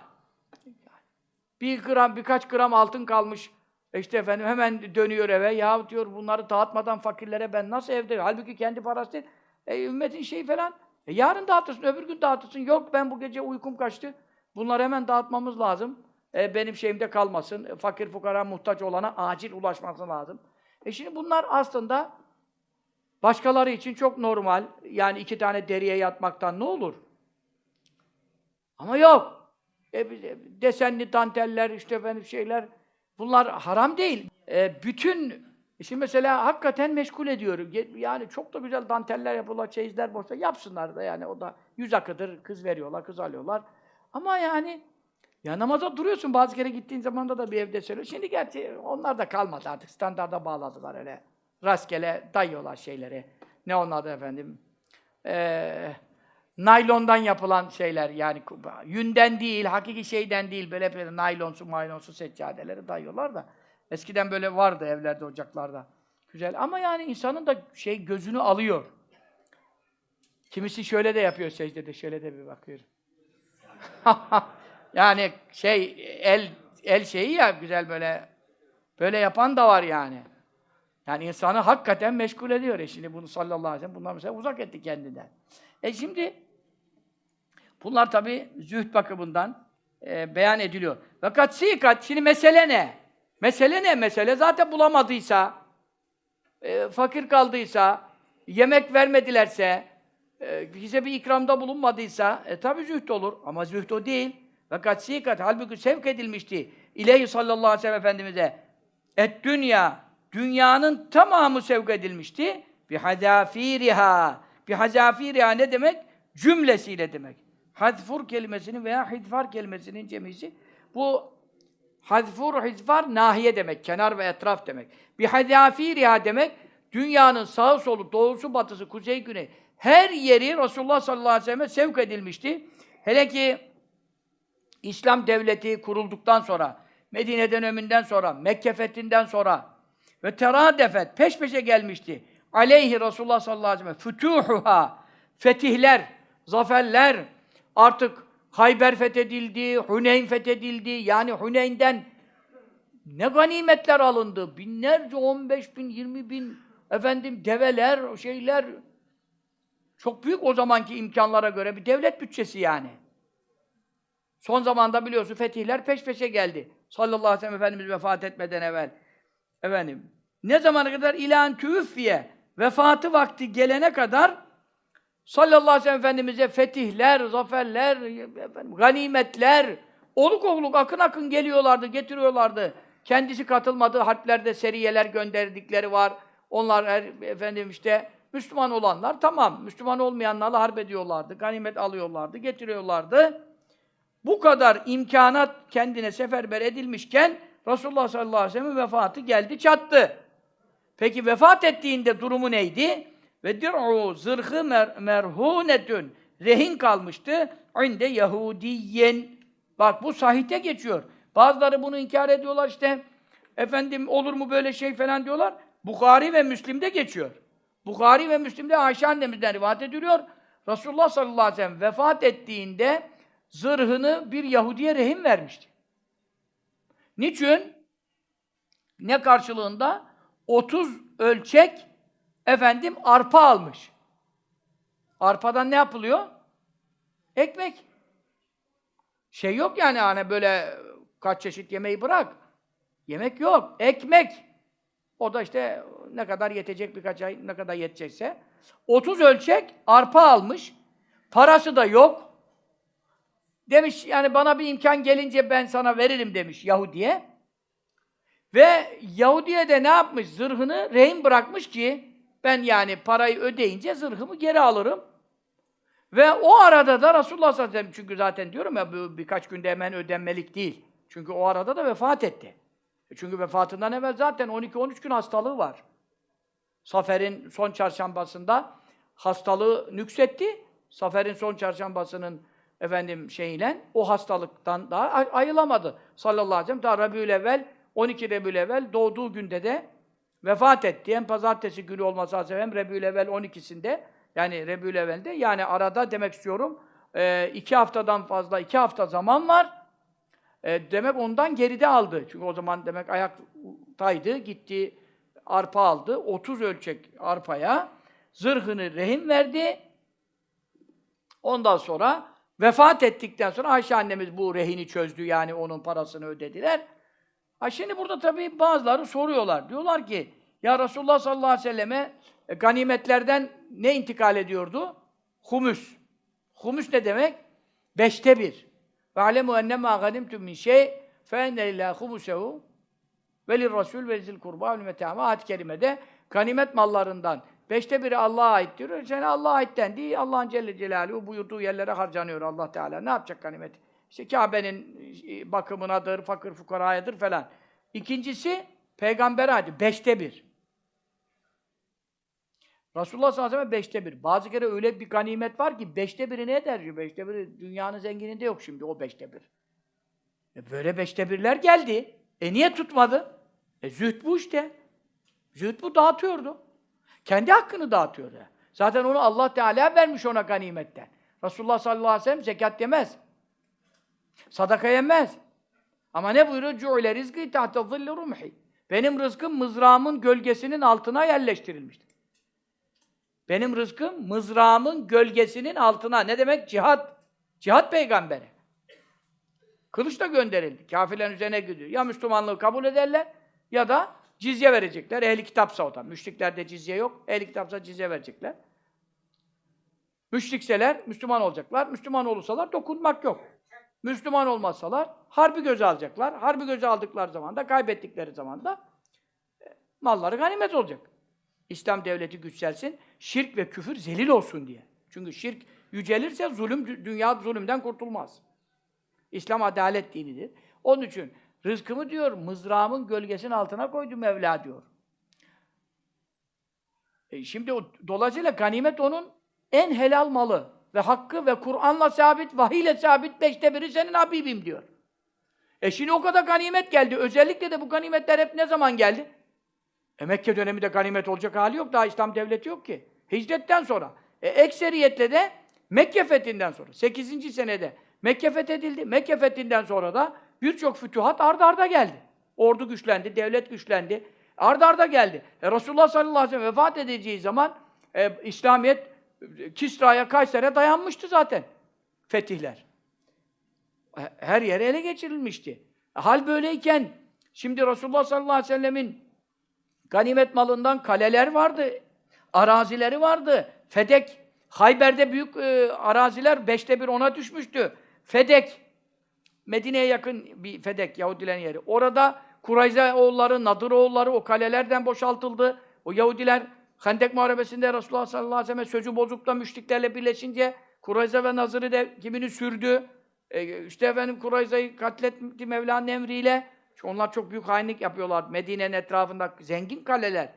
bir gram, birkaç gram altın kalmış. E işte efendim hemen dönüyor eve. Ya diyor bunları dağıtmadan fakirlere ben nasıl evde? Halbuki kendi parası değil. E, ümmetin şeyi falan. E, yarın dağıtırsın, öbür gün dağıtırsın. Yok ben bu gece uykum kaçtı. Bunları hemen dağıtmamız lazım. E, benim şeyimde kalmasın. E, fakir fukara muhtaç olana acil ulaşması lazım. E şimdi bunlar aslında başkaları için çok normal. Yani iki tane deriye yatmaktan ne olur? Ama yok. E, desenli danteller, işte efendim şeyler, bunlar haram değil. E, bütün Şimdi mesela hakikaten meşgul ediyor. Yani çok da güzel danteller yapıyorlar, çeyizler boşta yapsınlar da yani o da yüz akıdır, kız veriyorlar, kız alıyorlar. Ama yani ya namaza duruyorsun bazı kere gittiğin zaman da bir evde söylüyor. Şimdi gerçi onlar da kalmadı artık standarda bağladılar öyle. Rastgele dayıyorlar şeyleri. Ne onlar da efendim? Ee, naylondan yapılan şeyler yani yünden değil, hakiki şeyden değil böyle böyle naylonsu maylonsu seccadeleri dayıyorlar da. Eskiden böyle vardı evlerde, ocaklarda. Güzel ama yani insanın da şey gözünü alıyor. Kimisi şöyle de yapıyor secdede, şöyle de bir bakıyor. [LAUGHS] yani şey el el şeyi ya güzel böyle böyle yapan da var yani. Yani insanı hakikaten meşgul ediyor. E şimdi bunu sallallahu aleyhi ve sellem bunlar mesela uzak etti kendinden. E şimdi bunlar tabi zühd bakımından e, beyan ediliyor. Fakat sikat, şimdi mesele ne? Mesele ne? Mesele zaten bulamadıysa, e, fakir kaldıysa, yemek vermedilerse, e, bize bir ikramda bulunmadıysa, e tabi zühd olur. Ama zühd o değil. Fakat sikat, halbuki sevk edilmişti. İleyhi sallallahu aleyhi ve sellem Efendimiz'e. Et dünya, dünyanın tamamı sevk edilmişti. Bi hadafiriha. Bi hadafiriha ne demek? Cümlesiyle demek. Hadfur kelimesinin veya hidfar kelimesinin cemisi. Bu Hazfur hizfar nahiye demek, kenar ve etraf demek. Bir hadafiriha demek, dünyanın sağı solu, doğusu, batısı, kuzey, güney her yeri Resulullah sallallahu aleyhi ve selleme sevk edilmişti. Hele ki İslam devleti kurulduktan sonra, Medine döneminden sonra, Mekke fethinden sonra ve teradefet peş peşe gelmişti. Aleyhi Resulullah sallallahu aleyhi ve sellem fütuhuha fetihler, zaferler artık Hayber fethedildi, Huneyn fethedildi. Yani Huneyn'den ne ganimetler alındı. Binlerce, 15 bin, 20 bin efendim develer, şeyler çok büyük o zamanki imkanlara göre bir devlet bütçesi yani. Son zamanda biliyorsun fetihler peş peşe geldi. Sallallahu aleyhi ve sellem Efendimiz vefat etmeden evvel. Efendim, ne zamana kadar ilan tüvfiye vefatı vakti gelene kadar sallallahu aleyhi ve sellem Efendimiz'e fetihler, zaferler, efendim, ganimetler, oluk oluk akın akın geliyorlardı, getiriyorlardı. Kendisi katılmadığı harplerde seriyeler gönderdikleri var. Onlar her, efendim işte Müslüman olanlar tamam. Müslüman olmayanlarla harp ediyorlardı. Ganimet alıyorlardı, getiriyorlardı. Bu kadar imkanat kendine seferber edilmişken Resulullah sallallahu aleyhi ve sellem vefatı geldi çattı. Peki vefat ettiğinde durumu neydi? Ve dir'u zırhı mer merhunetün rehin kalmıştı. İnde Yahudiyen. Bak bu sahite geçiyor. Bazıları bunu inkar ediyorlar işte. Efendim olur mu böyle şey falan diyorlar. Bukhari ve Müslim'de geçiyor. Bukhari ve Müslim'de Ayşe annemizden rivayet ediliyor. Resulullah sallallahu aleyhi ve sellem vefat ettiğinde zırhını bir Yahudiye rehin vermişti. Niçin? Ne karşılığında? 30 ölçek efendim arpa almış. Arpadan ne yapılıyor? Ekmek. Şey yok yani hani böyle kaç çeşit yemeği bırak. Yemek yok. Ekmek. O da işte ne kadar yetecek birkaç ay, ne kadar yetecekse. 30 ölçek arpa almış. Parası da yok. Demiş yani bana bir imkan gelince ben sana veririm demiş Yahudi'ye. Ve Yahudi'ye de ne yapmış? Zırhını rehin bırakmış ki ben yani parayı ödeyince zırhımı geri alırım. Ve o arada da Resulullah sallallahu aleyhi ve sellem çünkü zaten diyorum ya bu birkaç günde hemen ödenmelik değil. Çünkü o arada da vefat etti. E çünkü vefatından evvel zaten 12-13 gün hastalığı var. Safer'in son çarşambasında hastalığı nüksetti. Safer'in son çarşambasının efendim şeyiyle o hastalıktan daha ayılamadı. Sallallahu aleyhi ve sellem daha Rabiül evvel 12 Rabiül evvel doğduğu günde de vefat etti. Hem pazartesi günü olması lazım hem Rabiül evvel 12'sinde yani Rabiül evvelde yani arada demek istiyorum e, iki haftadan fazla iki hafta zaman var. E, demek ondan geride aldı. Çünkü o zaman demek ayaktaydı. Gitti arpa aldı. 30 ölçek arpaya zırhını rehin verdi. Ondan sonra vefat ettikten sonra Ayşe annemiz bu rehini çözdü. Yani onun parasını ödediler. Ha şimdi burada tabii bazıları soruyorlar. Diyorlar ki ya Resulullah sallallahu aleyhi ve selleme e, ganimetlerden ne intikal ediyordu? Humus. Humus ne demek? Beşte bir. Ve alemu ennemâ ganimtum min şey fe enne lillâhi humusehu ve lirrasul ve zil kurba ve metâmâ ayet-i kerimede ganimet mallarından beşte biri Allah'a ait diyor. Sen Allah'a ait dendi. Allah'ın Celle Celaluhu buyurduğu yerlere harcanıyor Allah Teala. Ne yapacak ganimet? İşte Kabe'nin e, bakımınadır, fakir fukarayadır falan. İkincisi peygamber ait. Beşte bir. Resulullah sallallahu aleyhi ve sellem beşte bir. Bazı kere öyle bir ganimet var ki beşte biri ne eder? Beşte biri dünyanın zengininde yok şimdi o beşte bir. E böyle beşte birler geldi. E niye tutmadı? E zühd bu işte. Zühd bu dağıtıyordu. Kendi hakkını dağıtıyordu. Zaten onu Allah Teala vermiş ona ganimetten. Resulullah sallallahu aleyhi ve sellem zekat yemez. Sadaka yemez. Ama ne buyuruyor? Cu'ile rizkı tahta zilli rumhi. Benim rızkım mızrağımın gölgesinin altına yerleştirilmiştir. Benim rızkım mızrağımın gölgesinin altına. Ne demek? Cihat. Cihat peygamberi. Kılıç da gönderildi. Kafirlerin üzerine gidiyor. Ya Müslümanlığı kabul ederler ya da cizye verecekler. Ehli kitapsa o da. Müşriklerde cizye yok. Ehli kitapsa cizye verecekler. Müşrikseler Müslüman olacaklar. Müslüman olursalar dokunmak yok. Müslüman olmazsalar harbi göze alacaklar. Harbi göze aldıkları zaman da kaybettikleri zaman da e, malları ganimet olacak. İslam devleti güçselsin, şirk ve küfür zelil olsun diye. Çünkü şirk yücelirse zulüm dünya zulümden kurtulmaz. İslam adalet dinidir. Onun için rızkımı diyor mızrağımın gölgesinin altına koydu Mevla diyor. E şimdi o, dolayısıyla ganimet onun en helal malı ve hakkı ve Kur'an'la sabit, vahiyle sabit beşte biri senin Habibim diyor. E şimdi o kadar ganimet geldi. Özellikle de bu ganimetler hep ne zaman geldi? E Mekke döneminde ganimet olacak hali yok. Daha İslam devleti yok ki. Hicretten sonra. E ekseriyetle de Mekke fethinden sonra. 8. senede Mekke fethedildi. Mekke fethinden sonra da birçok fütühat ard arda geldi. Ordu güçlendi, devlet güçlendi. Ard arda geldi. E Resulullah sallallahu aleyhi ve sellem vefat edeceği zaman e, İslamiyet e, Kisra'ya, Kayser'e dayanmıştı zaten. Fetihler. E, Her yere ele geçirilmişti. E, Hal böyleyken şimdi Resulullah sallallahu aleyhi ve sellemin ganimet malından kaleler vardı, arazileri vardı. Fedek, Hayber'de büyük e, araziler beşte bir ona düşmüştü. Fedek, Medine'ye yakın bir Fedek, Yahudilerin yeri. Orada Kurayza oğulları, Nadır oğulları o kalelerden boşaltıldı. O Yahudiler Hendek Muharebesi'nde Resulullah sallallahu aleyhi ve sellem sözü bozuk da müşriklerle birleşince Kurayza ve Nazır'ı da kimini sürdü. E, işte efendim Kurayza'yı katletti Mevla'nın emriyle. Çünkü onlar çok büyük hainlik yapıyorlar. Medine'nin etrafında zengin kaleler.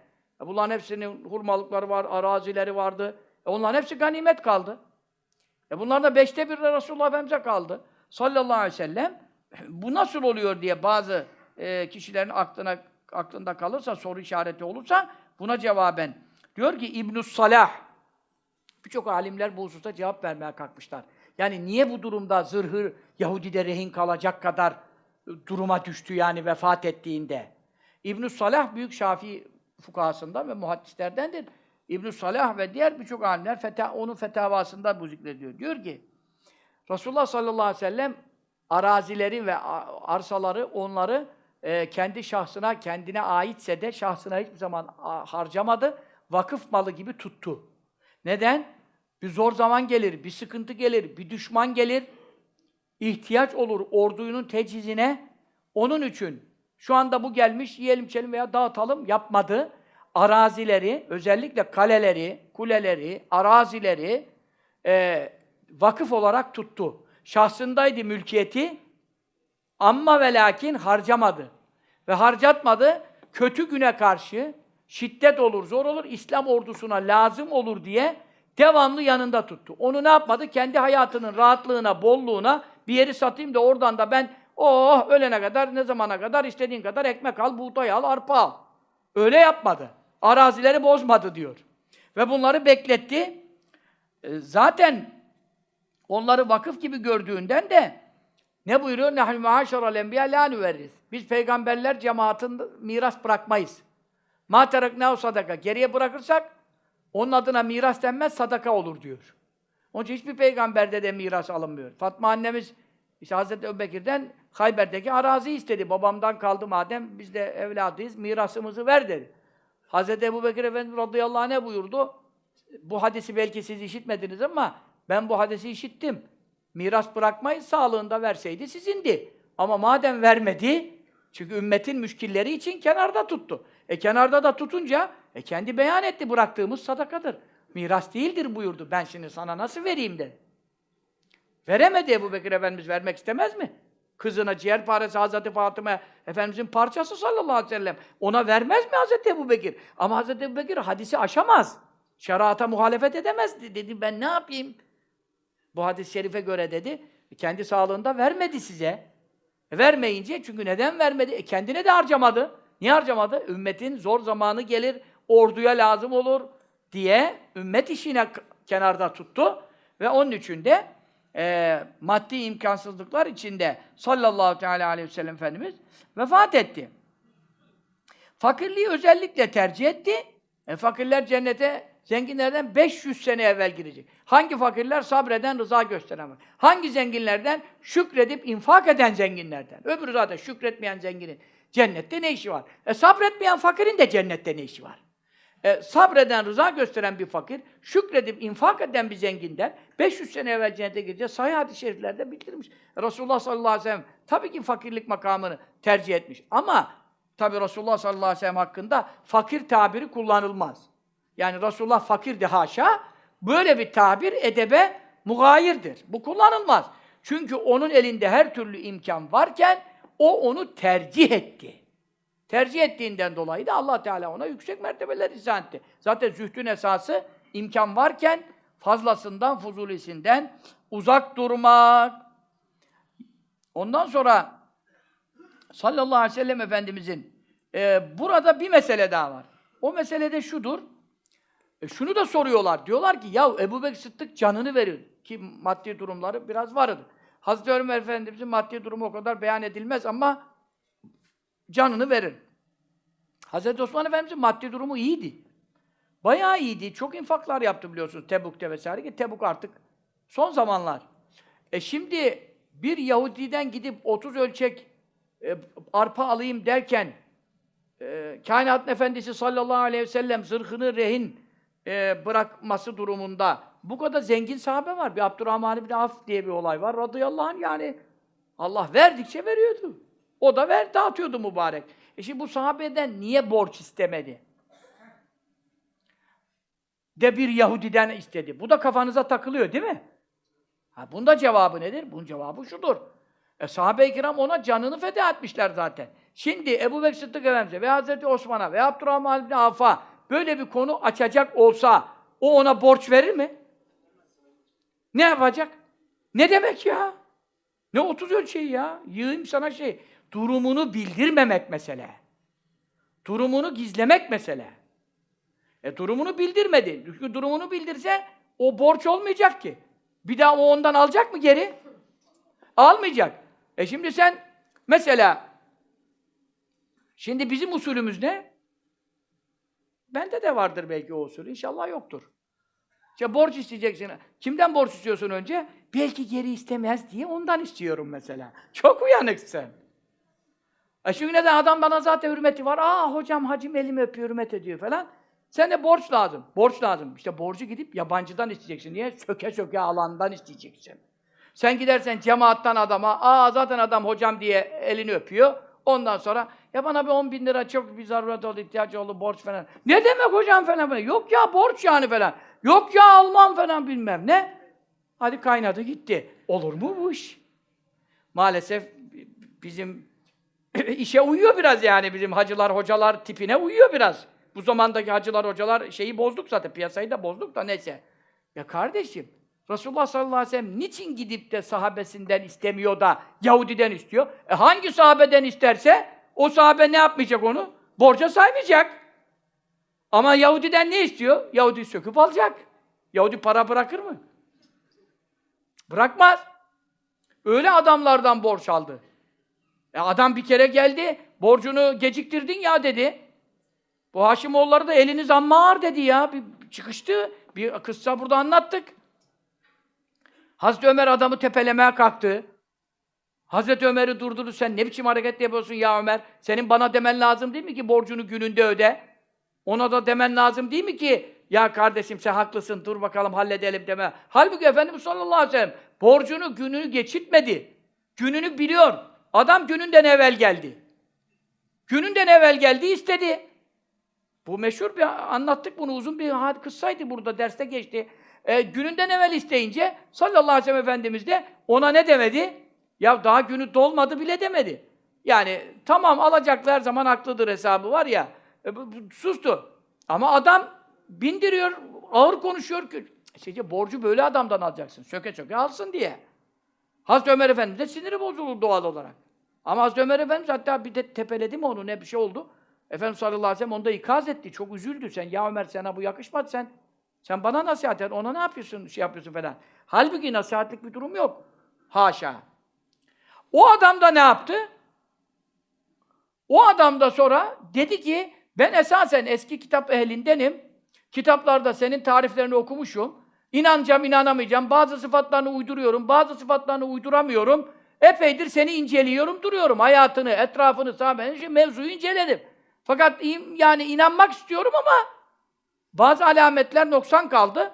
E, bunların hepsinin hurmalıkları var, arazileri vardı. E, onların hepsi ganimet kaldı. E bunlar da beşte bir Resulullah Efendimiz'e kaldı. Sallallahu aleyhi ve sellem. Bu nasıl oluyor diye bazı e, kişilerin aklına aklında kalırsa, soru işareti olursa buna cevaben. Diyor ki İbn Salah. Birçok alimler bu hususta cevap vermeye kalkmışlar. Yani niye bu durumda zırhı Yahudi'de rehin kalacak kadar duruma düştü yani vefat ettiğinde? ibn Salah büyük Şafii fukahasından ve muhaddislerdendir. ibn Salah ve diğer birçok alimler feta, onun fetavasında bu zikrediyor. Diyor ki Resulullah sallallahu aleyhi ve sellem arazileri ve arsaları onları e, kendi şahsına, kendine aitse de şahsına hiçbir zaman harcamadı. Vakıf malı gibi tuttu. Neden? Bir zor zaman gelir, bir sıkıntı gelir, bir düşman gelir. İhtiyaç olur ordunun tecihizine. Onun için şu anda bu gelmiş, yiyelim içelim veya dağıtalım yapmadı. Arazileri, özellikle kaleleri, kuleleri, arazileri e, vakıf olarak tuttu. Şahsındaydı mülkiyeti ama ve lakin harcamadı. Ve harcatmadı. Kötü güne karşı şiddet olur, zor olur, İslam ordusuna lazım olur diye devamlı yanında tuttu. Onu ne yapmadı? Kendi hayatının rahatlığına, bolluğuna bir yeri satayım da oradan da ben oh ölene kadar, ne zamana kadar istediğin kadar ekmek al, buğday al, arpa al. Öyle yapmadı. Arazileri bozmadı diyor. Ve bunları bekletti. E, Zaten onları vakıf gibi gördüğünden de ne buyuruyor? Nahnu ma'aşeral enbiya la nüverris. Biz peygamberler cemaatinde miras bırakmayız. Ma teraknâhu sadaka. Geriye bırakırsak onun adına miras denmez, sadaka olur diyor. Onun için hiçbir peygamberde de miras alınmıyor. Fatma annemiz işte Hazreti Ebubekir'den Hayber'deki arazi istedi. Babamdan kaldı madem biz de evladıyız, mirasımızı ver dedi. Hazreti Ebubekir Efendimiz radıyallahu anh ne buyurdu? Bu hadisi belki siz işitmediniz ama ben bu hadisi işittim. Miras bırakmayı sağlığında verseydi sizindi. Ama madem vermedi, çünkü ümmetin müşkilleri için kenarda tuttu. E kenarda da tutunca, e kendi beyan etti bıraktığımız sadakadır. Miras değildir buyurdu. Ben şimdi sana nasıl vereyim dedi. Veremedi Ebu Bekir Efendimiz vermek istemez mi? Kızına ciğer parası Hazreti Fatıma Efendimizin parçası sallallahu aleyhi ve sellem. Ona vermez mi Hazreti Ebu Bekir? Ama Hazreti Ebu Bekir hadisi aşamaz. Şerata muhalefet edemez. Dedi ben ne yapayım? Bu hadis-i şerife göre dedi. "E, Kendi sağlığında vermedi size. E, vermeyince çünkü neden vermedi? E, kendine de harcamadı. Niye harcamadı? Ümmetin zor zamanı gelir, orduya lazım olur diye ümmet işine kenarda tuttu. Ve onun için de e, maddi imkansızlıklar içinde sallallahu teala aleyhi ve sellem Efendimiz vefat etti. Fakirliği özellikle tercih etti. E, fakirler cennete zenginlerden 500 sene evvel girecek. Hangi fakirler? Sabreden, rıza gösteren. Hangi zenginlerden? Şükredip infak eden zenginlerden. Öbürü zaten şükretmeyen zenginin cennette ne işi var? E, sabretmeyen fakirin de cennette ne işi var? E, sabreden, rıza gösteren bir fakir, şükredip infak eden bir zenginden 500 sene evvel cennete gireceğiz. Sahih hadis-i şeriflerde bildirmiş. Resulullah sallallahu aleyhi ve sellem tabii ki fakirlik makamını tercih etmiş. Ama tabii Resulullah sallallahu aleyhi ve sellem hakkında fakir tabiri kullanılmaz. Yani Resulullah fakirdi haşa. Böyle bir tabir edebe mugayirdir. Bu kullanılmaz. Çünkü onun elinde her türlü imkan varken o onu tercih etti. Tercih ettiğinden dolayı da Allah Teala ona yüksek mertebeler ihsan etti. Zaten zühdün esası imkan varken fazlasından, fuzulisinden uzak durmak. Ondan sonra sallallahu aleyhi ve sellem Efendimizin e, burada bir mesele daha var. O mesele de şudur. E, şunu da soruyorlar. Diyorlar ki ya Ebu Bekir Sıddık canını veriyor. Ki maddi durumları biraz vardı. Hazreti Ömer Efendimizin maddi durumu o kadar beyan edilmez ama canını verir. Hazreti Osman Efendimizin maddi durumu iyiydi. Bayağı iyiydi. Çok infaklar yaptı biliyorsunuz Tebuk'te vesaire ki Tebuk artık son zamanlar. E şimdi bir Yahudiden gidip 30 ölçek e, arpa alayım derken e, kainatın efendisi sallallahu aleyhi ve sellem zırhını rehin e, bırakması durumunda bu kadar zengin sahabe var. Bir Abdurrahman ibn Af diye bir olay var. Radıyallahu anh yani Allah verdikçe veriyordu. O da ver, dağıtıyordu mübarek. E şimdi bu sahabeden niye borç istemedi? De bir Yahudiden istedi. Bu da kafanıza takılıyor değil mi? Ha, bunda cevabı nedir? Bunun cevabı şudur. E, sahabe-i kiram ona canını feda etmişler zaten. Şimdi Ebu Bekir Sıddık Efendimiz'e ve Hazreti Osman'a ve Abdurrahman bin Avf'a böyle bir konu açacak olsa o ona borç verir mi? Ne yapacak? Ne demek ya? Ne 30 ölçeği ya? Yığayım sana şey. Durumunu bildirmemek mesele. Durumunu gizlemek mesele. E durumunu bildirmedi. Çünkü durumunu bildirse o borç olmayacak ki. Bir daha o ondan alacak mı geri? Almayacak. E şimdi sen mesela şimdi bizim usulümüz ne? Bende de vardır belki o usul. İnşallah yoktur. İşte borç isteyeceksin. Kimden borç istiyorsun önce? Belki geri istemez diye ondan istiyorum mesela. Çok uyanıksın. E çünkü neden? Adam bana zaten hürmeti var. Aa hocam hacim elimi öpüyor, hürmet ediyor falan. Sen de borç lazım. Borç lazım. İşte borcu gidip yabancıdan isteyeceksin. Niye? Söke söke alandan isteyeceksin. Sen gidersen cemaattan adama, aa zaten adam hocam diye elini öpüyor. Ondan sonra ya bana bir 10 bin lira çok bir zaruret oldu, ihtiyacı oldu, borç falan. Ne demek hocam falan falan. Yok ya borç yani falan. Yok ya almam falan bilmem ne. Hadi kaynadı gitti. Olur mu bu iş? Maalesef bizim [CLEARS THROAT] işe uyuyor biraz yani bizim hacılar, hocalar tipine uyuyor biraz. Bu zamandaki hacılar, hocalar şeyi bozduk zaten, piyasayı da bozduk da neyse. Ya kardeşim, Resulullah sallallahu aleyhi ve sellem niçin gidip de sahabesinden istemiyor da Yahudiden istiyor? E hangi sahabeden isterse o sahabe ne yapmayacak onu? Borca saymayacak. Ama Yahudiden ne istiyor? Yahudi söküp alacak. Yahudi para bırakır mı? Bırakmaz. Öyle adamlardan borç aldı. E adam bir kere geldi, borcunu geciktirdin ya dedi. Bu Haşimoğulları da eliniz amma ağır dedi ya. Bir çıkıştı. Bir kıssa burada anlattık. Hazreti Ömer adamı tepelemeye kalktı. Hazreti Ömer'i durdurdu. Sen ne biçim hareket yapıyorsun ya Ömer? Senin bana demen lazım değil mi ki borcunu gününde öde? Ona da demen lazım değil mi ki ya kardeşim sen haklısın dur bakalım halledelim deme. Halbuki Efendimiz sallallahu aleyhi ve sellem borcunu gününü geçitmedi. Gününü biliyor. Adam gününden evvel geldi. Gününden evvel geldi istedi. Bu meşhur bir anlattık bunu uzun bir kıssaydı burada derste geçti. E, gününden evvel isteyince sallallahu aleyhi ve sellem Efendimiz de ona ne demedi? Ya daha günü dolmadı bile demedi. Yani tamam alacaklar zaman haklıdır hesabı var ya. E, bu, bu, sustu. Ama adam bindiriyor, ağır konuşuyor. İşte borcu böyle adamdan alacaksın. Söke söke alsın diye. Hazreti Ömer Efendimiz de siniri bozuldu doğal olarak. Ama Hazreti Ömer Efendimiz hatta bir de tepeledi mi onu ne bir şey oldu. Efendimiz sallallahu aleyhi ve sellem onu da ikaz etti. Çok üzüldü. Sen ya Ömer sana bu yakışmadı sen. Sen bana nasihat et. Ona ne yapıyorsun, şey yapıyorsun falan. Halbuki nasihatlik bir durum yok. Haşa. O adam da ne yaptı? O adam da sonra dedi ki ben esasen eski kitap ehlindenim. Kitaplarda senin tariflerini okumuşum. İnanacağım, inanamayacağım. Bazı sıfatlarını uyduruyorum, bazı sıfatlarını uyduramıyorum. Epeydir seni inceliyorum, duruyorum. Hayatını, etrafını, sahabeni, mevzuyu inceledim. Fakat yani inanmak istiyorum ama bazı alametler noksan kaldı.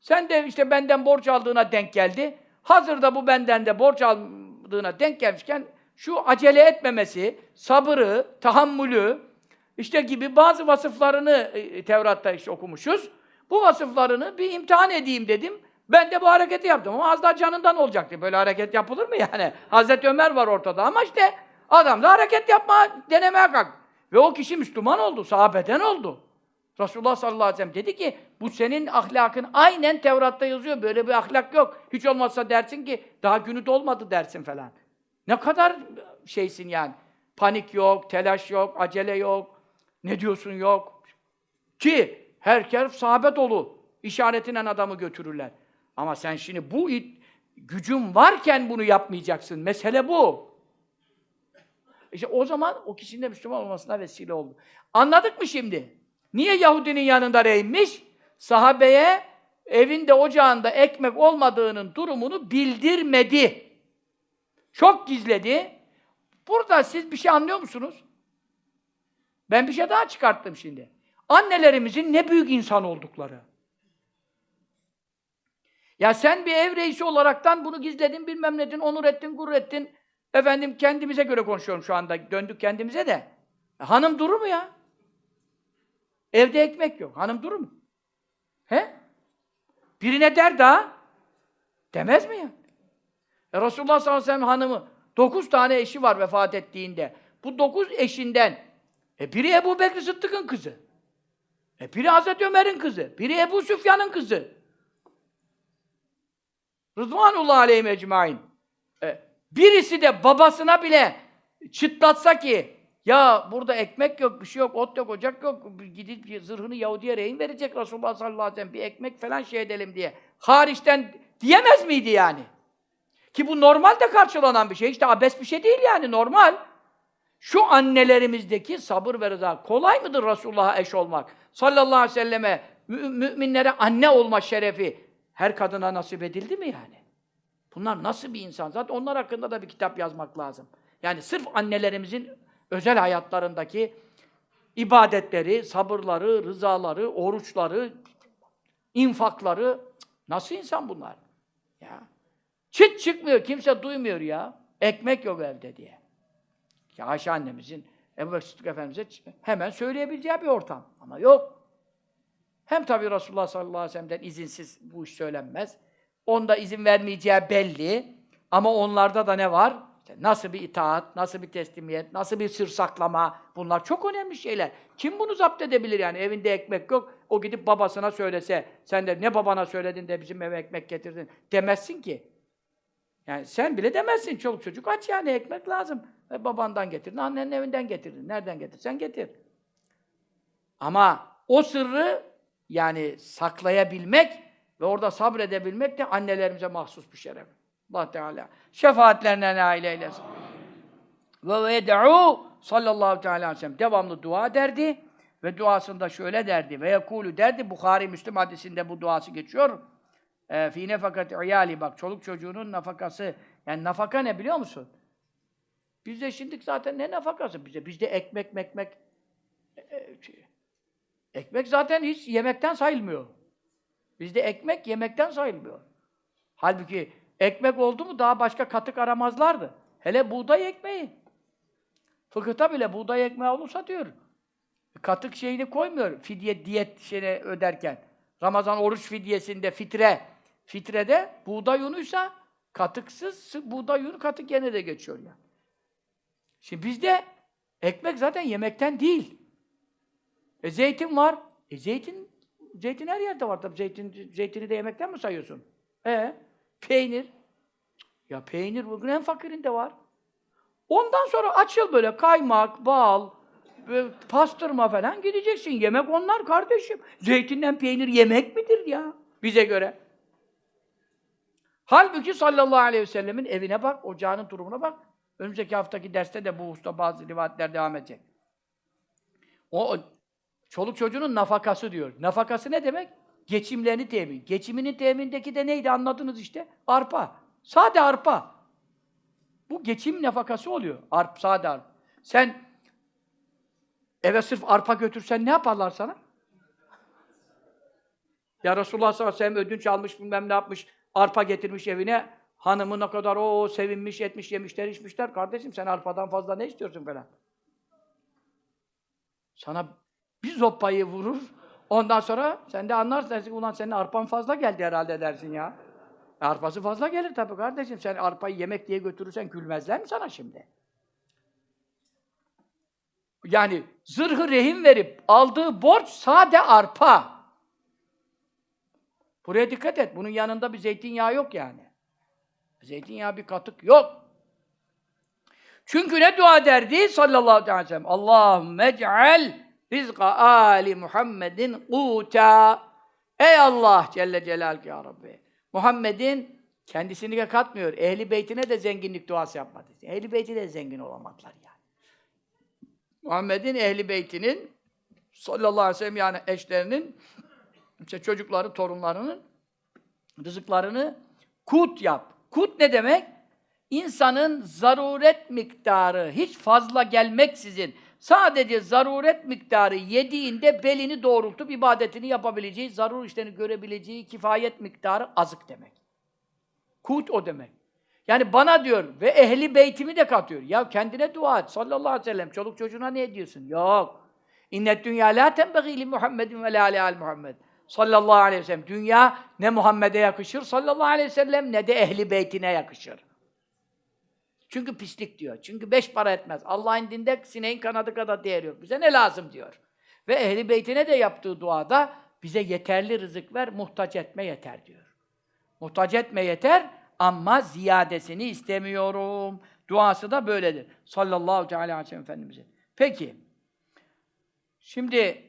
Sen de işte benden borç aldığına denk geldi. Hazırda bu benden de borç aldığına denk gelmişken şu acele etmemesi, sabırı, tahammülü işte gibi bazı vasıflarını e, Tevrat'ta işte okumuşuz. Bu vasıflarını bir imtihan edeyim dedim. Ben de bu hareketi yaptım ama az daha canından olacaktı. Böyle hareket yapılır mı yani? [LAUGHS] Hazreti Ömer var ortada ama işte adam da hareket yapma denemeye kalk. Ve o kişi Müslüman oldu, sahabeden oldu. Resulullah sallallahu aleyhi ve sellem dedi ki, bu senin ahlakın aynen Tevrat'ta yazıyor. Böyle bir ahlak yok. Hiç olmazsa dersin ki, daha günü dolmadı dersin falan. Ne kadar şeysin yani. Panik yok, telaş yok, acele yok. Ne diyorsun yok. Ki herkes sahabe dolu. İşaretinden adamı götürürler. Ama sen şimdi bu it- gücün varken bunu yapmayacaksın. Mesele bu. İşte o zaman o kişinin de Müslüman olmasına vesile oldu. Anladık mı şimdi? Niye Yahudinin yanında reymiş? Sahabeye evinde ocağında ekmek olmadığının durumunu bildirmedi. Çok gizledi. Burada siz bir şey anlıyor musunuz? Ben bir şey daha çıkarttım şimdi. Annelerimizin ne büyük insan oldukları. Ya sen bir ev reisi olaraktan bunu gizledin, bilmem nedin, onur ettin, gurur ettin. Efendim kendimize göre konuşuyorum şu anda. Döndük kendimize de. E, hanım durur mu ya? Evde ekmek yok. Hanım durur mu? He? Birine der daha. Demez mi ya? E, Resulullah sallallahu aleyhi ve sellem hanımı dokuz tane eşi var vefat ettiğinde. Bu dokuz eşinden e, biri Ebu Bekir Sıddık'ın kızı. E, biri Hazreti Ömer'in kızı. Biri Ebu Süfyan'ın kızı. Rıdvanullah aleyhim ecmain. E, birisi de babasına bile çıtlatsa ki ya burada ekmek yok, bir şey yok, ot yok, ocak yok. Gidip zırhını Yahudi'ye rehin verecek Resulullah sallallahu aleyhi ve sellem. Bir ekmek falan şey edelim diye. Hariçten diyemez miydi yani? Ki bu normalde karşılanan bir şey. İşte abes bir şey değil yani, normal. Şu annelerimizdeki sabır ve rıza. Kolay mıdır Resulullah'a eş olmak? Sallallahu aleyhi ve selleme, mü- müminlere anne olma şerefi her kadına nasip edildi mi yani? Bunlar nasıl bir insan? Zaten onlar hakkında da bir kitap yazmak lazım. Yani sırf annelerimizin özel hayatlarındaki ibadetleri, sabırları, rızaları, oruçları, infakları, nasıl insan bunlar? Ya. Çıt çıkmıyor, kimse duymuyor ya. Ekmek yok evde diye. Ya Ayşe annemizin, Ebu Bekir Sıddık Efendimiz'e hemen söyleyebileceği bir ortam. Ama yok. Hem tabii Resulullah sallallahu aleyhi ve sellem'den izinsiz bu iş söylenmez. Onda izin vermeyeceği belli. Ama onlarda da ne var? İşte nasıl bir itaat, nasıl bir teslimiyet, nasıl bir sır saklama. Bunlar çok önemli şeyler. Kim bunu zapt edebilir yani? Evinde ekmek yok. O gidip babasına söylese, sen de ne babana söyledin de bizim eve ekmek getirdin demezsin ki. Yani sen bile demezsin. Çoluk çocuk aç yani ekmek lazım. E, babandan getirdin, annenin evinden getirdin. Nereden getirsen getir. Ama o sırrı yani saklayabilmek ve orada sabredebilmek de annelerimize mahsus bir şeref. Allah Teala şefaatlerine nail eylesin. Ve ved'u sallallahu teala aleyhi ve sellem devamlı dua derdi ve duasında şöyle derdi ve yekulu derdi Bukhari Müslim hadisinde bu duası geçiyor. E, Fi nefakat iyali bak çoluk çocuğunun nafakası yani nafaka ne biliyor musun? Bizde şimdi zaten ne nafakası bize? Bizde ekmek mekmek e, e, şey, ekmek zaten hiç yemekten sayılmıyor. Bizde ekmek yemekten sayılmıyor. Halbuki ekmek oldu mu daha başka katık aramazlardı. Hele buğday ekmeği. Fıkıhta bile buğday ekmeği olursa diyor. Katık şeyini koymuyor fidye diyet şeyini öderken. Ramazan oruç fidyesinde fitre. Fitrede buğday unuysa katıksız buğday unu katık gene de geçiyor yani. Şimdi bizde ekmek zaten yemekten değil. E zeytin var. E zeytin zeytin her yerde var tabii. Zeytin zeytini de yemekten mi sayıyorsun? E peynir. Ya peynir bugün en fakirinde var. Ondan sonra açıl böyle kaymak, bal, böyle pastırma falan gideceksin. Yemek onlar kardeşim. Zeytinden peynir yemek midir ya bize göre? Halbuki sallallahu aleyhi ve sellemin evine bak, ocağının durumuna bak. Önümüzdeki haftaki derste de bu usta bazı rivayetler devam edecek. O, çoluk çocuğunun nafakası diyor. Nafakası ne demek? Geçimlerini temin. Geçiminin temindeki de neydi anladınız işte? Arpa. Sade arpa. Bu geçim nafakası oluyor. Arp, sade arpa. Sen eve sırf arpa götürsen ne yaparlar sana? Ya Resulullah sallallahu aleyhi ve sellem ödünç almış bilmem ne yapmış, arpa getirmiş evine. Hanımı ne kadar o sevinmiş, etmiş, yemişler, içmişler. Kardeşim sen arpadan fazla ne istiyorsun falan. Sana bir zoppayı vurur. Ondan sonra sen de anlarsın dersin ulan senin arpan fazla geldi herhalde dersin ya. E, Arpası fazla gelir tabii kardeşim. Sen arpayı yemek diye götürürsen gülmezler mi sana şimdi? Yani zırhı rehin verip aldığı borç sade arpa. Buraya dikkat et. Bunun yanında bir zeytinyağı yok yani. Zeytinyağı bir katık yok. Çünkü ne dua derdi sallallahu aleyhi ve sellem? Allahümme ec'al rizqa ali Muhammedin kuta. Ey Allah Celle Celaluhu ya Rabbi. Muhammed'in kendisini de katmıyor. Ehli beytine de zenginlik duası yapmadı. Ehli beyti de zengin olamadılar yani. Muhammed'in ehli beytinin sallallahu aleyhi ve sellem yani eşlerinin işte çocukları, torunlarının rızıklarını kut yap. Kut ne demek? İnsanın zaruret miktarı hiç fazla gelmeksizin sadece zaruret miktarı yediğinde belini doğrultup ibadetini yapabileceği, zarur işlerini görebileceği kifayet miktarı azık demek. Kut o demek. Yani bana diyor ve ehli beytimi de katıyor. Ya kendine dua et sallallahu aleyhi ve sellem. Çoluk çocuğuna ne ediyorsun? Yok. İnnet dünya la tenbegî li Muhammedin ve la Muhammed. Sallallahu aleyhi ve sellem. Dünya ne Muhammed'e yakışır sallallahu aleyhi ve sellem ne de ehli beytine yakışır. Çünkü pislik diyor. Çünkü beş para etmez. Allah'ın dinde sineğin kanadı kadar değer yok. Bize ne lazım diyor. Ve ehli beytine de yaptığı duada bize yeterli rızık ver, muhtaç etme yeter diyor. Muhtaç etme yeter ama ziyadesini istemiyorum. Duası da böyledir. Sallallahu aleyhi ve sellem Efendimiz'e. Peki. Şimdi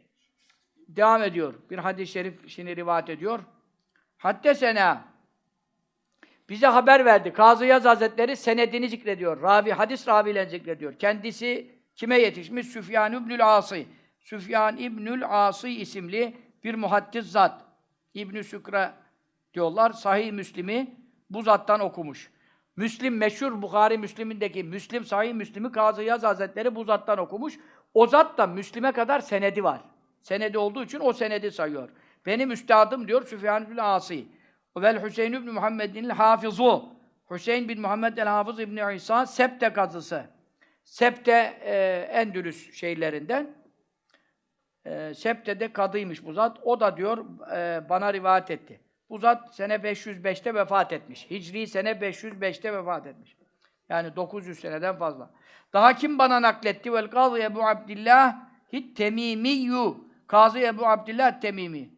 devam ediyor. Bir hadis-i şerif şimdi rivayet ediyor. Hatta sena bize haber verdi. Kazı Yaz Hazretleri senedini zikrediyor. Ravi, hadis ravilerini zikrediyor. Kendisi kime yetişmiş? Süfyan İbnül Asi. Süfyan İbnül Asi isimli bir muhaddis zat. İbn Sükre diyorlar. Sahih Müslim'i bu zattan okumuş. Müslim meşhur Bukhari Müslim'indeki Müslim Sahih Müslim'i Kazı Yaz Hazretleri bu zattan okumuş. O zat da Müslim'e kadar senedi var. Senedi olduğu için o senedi sayıyor. Benim üstadım diyor Süfyan İbnül Asi. Vel Hüseyin ibn Muhammed'in hafizu. Hüseyin bin Muhammed el Hafız İbn İsa Septe kazısı. Septe e, Endülüs şeylerinden. E, Septe'de kadıymış bu zat. O da diyor e, bana rivayet etti. Bu zat sene 505'te vefat etmiş. Hicri sene 505'te vefat etmiş. Yani 900 seneden fazla. Daha kim bana nakletti? Vel Kazı Ebu Abdillah hit temimiyyu. Kazı Ebu Abdillah temimi.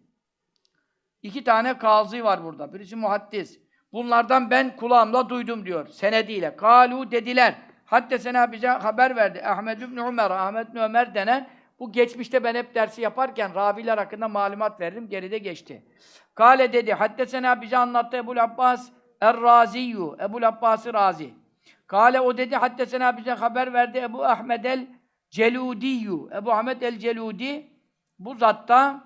İki tane kazı var burada. Birisi muhaddis. Bunlardan ben kulağımla duydum diyor. Senediyle. Kalu dediler. Hatta sena bize haber verdi. Ahmed ibn Ömer, Ahmet ibn Ömer denen bu geçmişte ben hep dersi yaparken raviler hakkında malumat verdim. Geride geçti. Kale dedi. Hatta sena bize anlattı Ebu Abbas Er-Raziyyu. Ebu Abbas-ı Razi. Kale o dedi. Hatta sena bize haber verdi Ebu Ahmed el-Celudiyyu. Ebu Ahmed el-Celudi bu zatta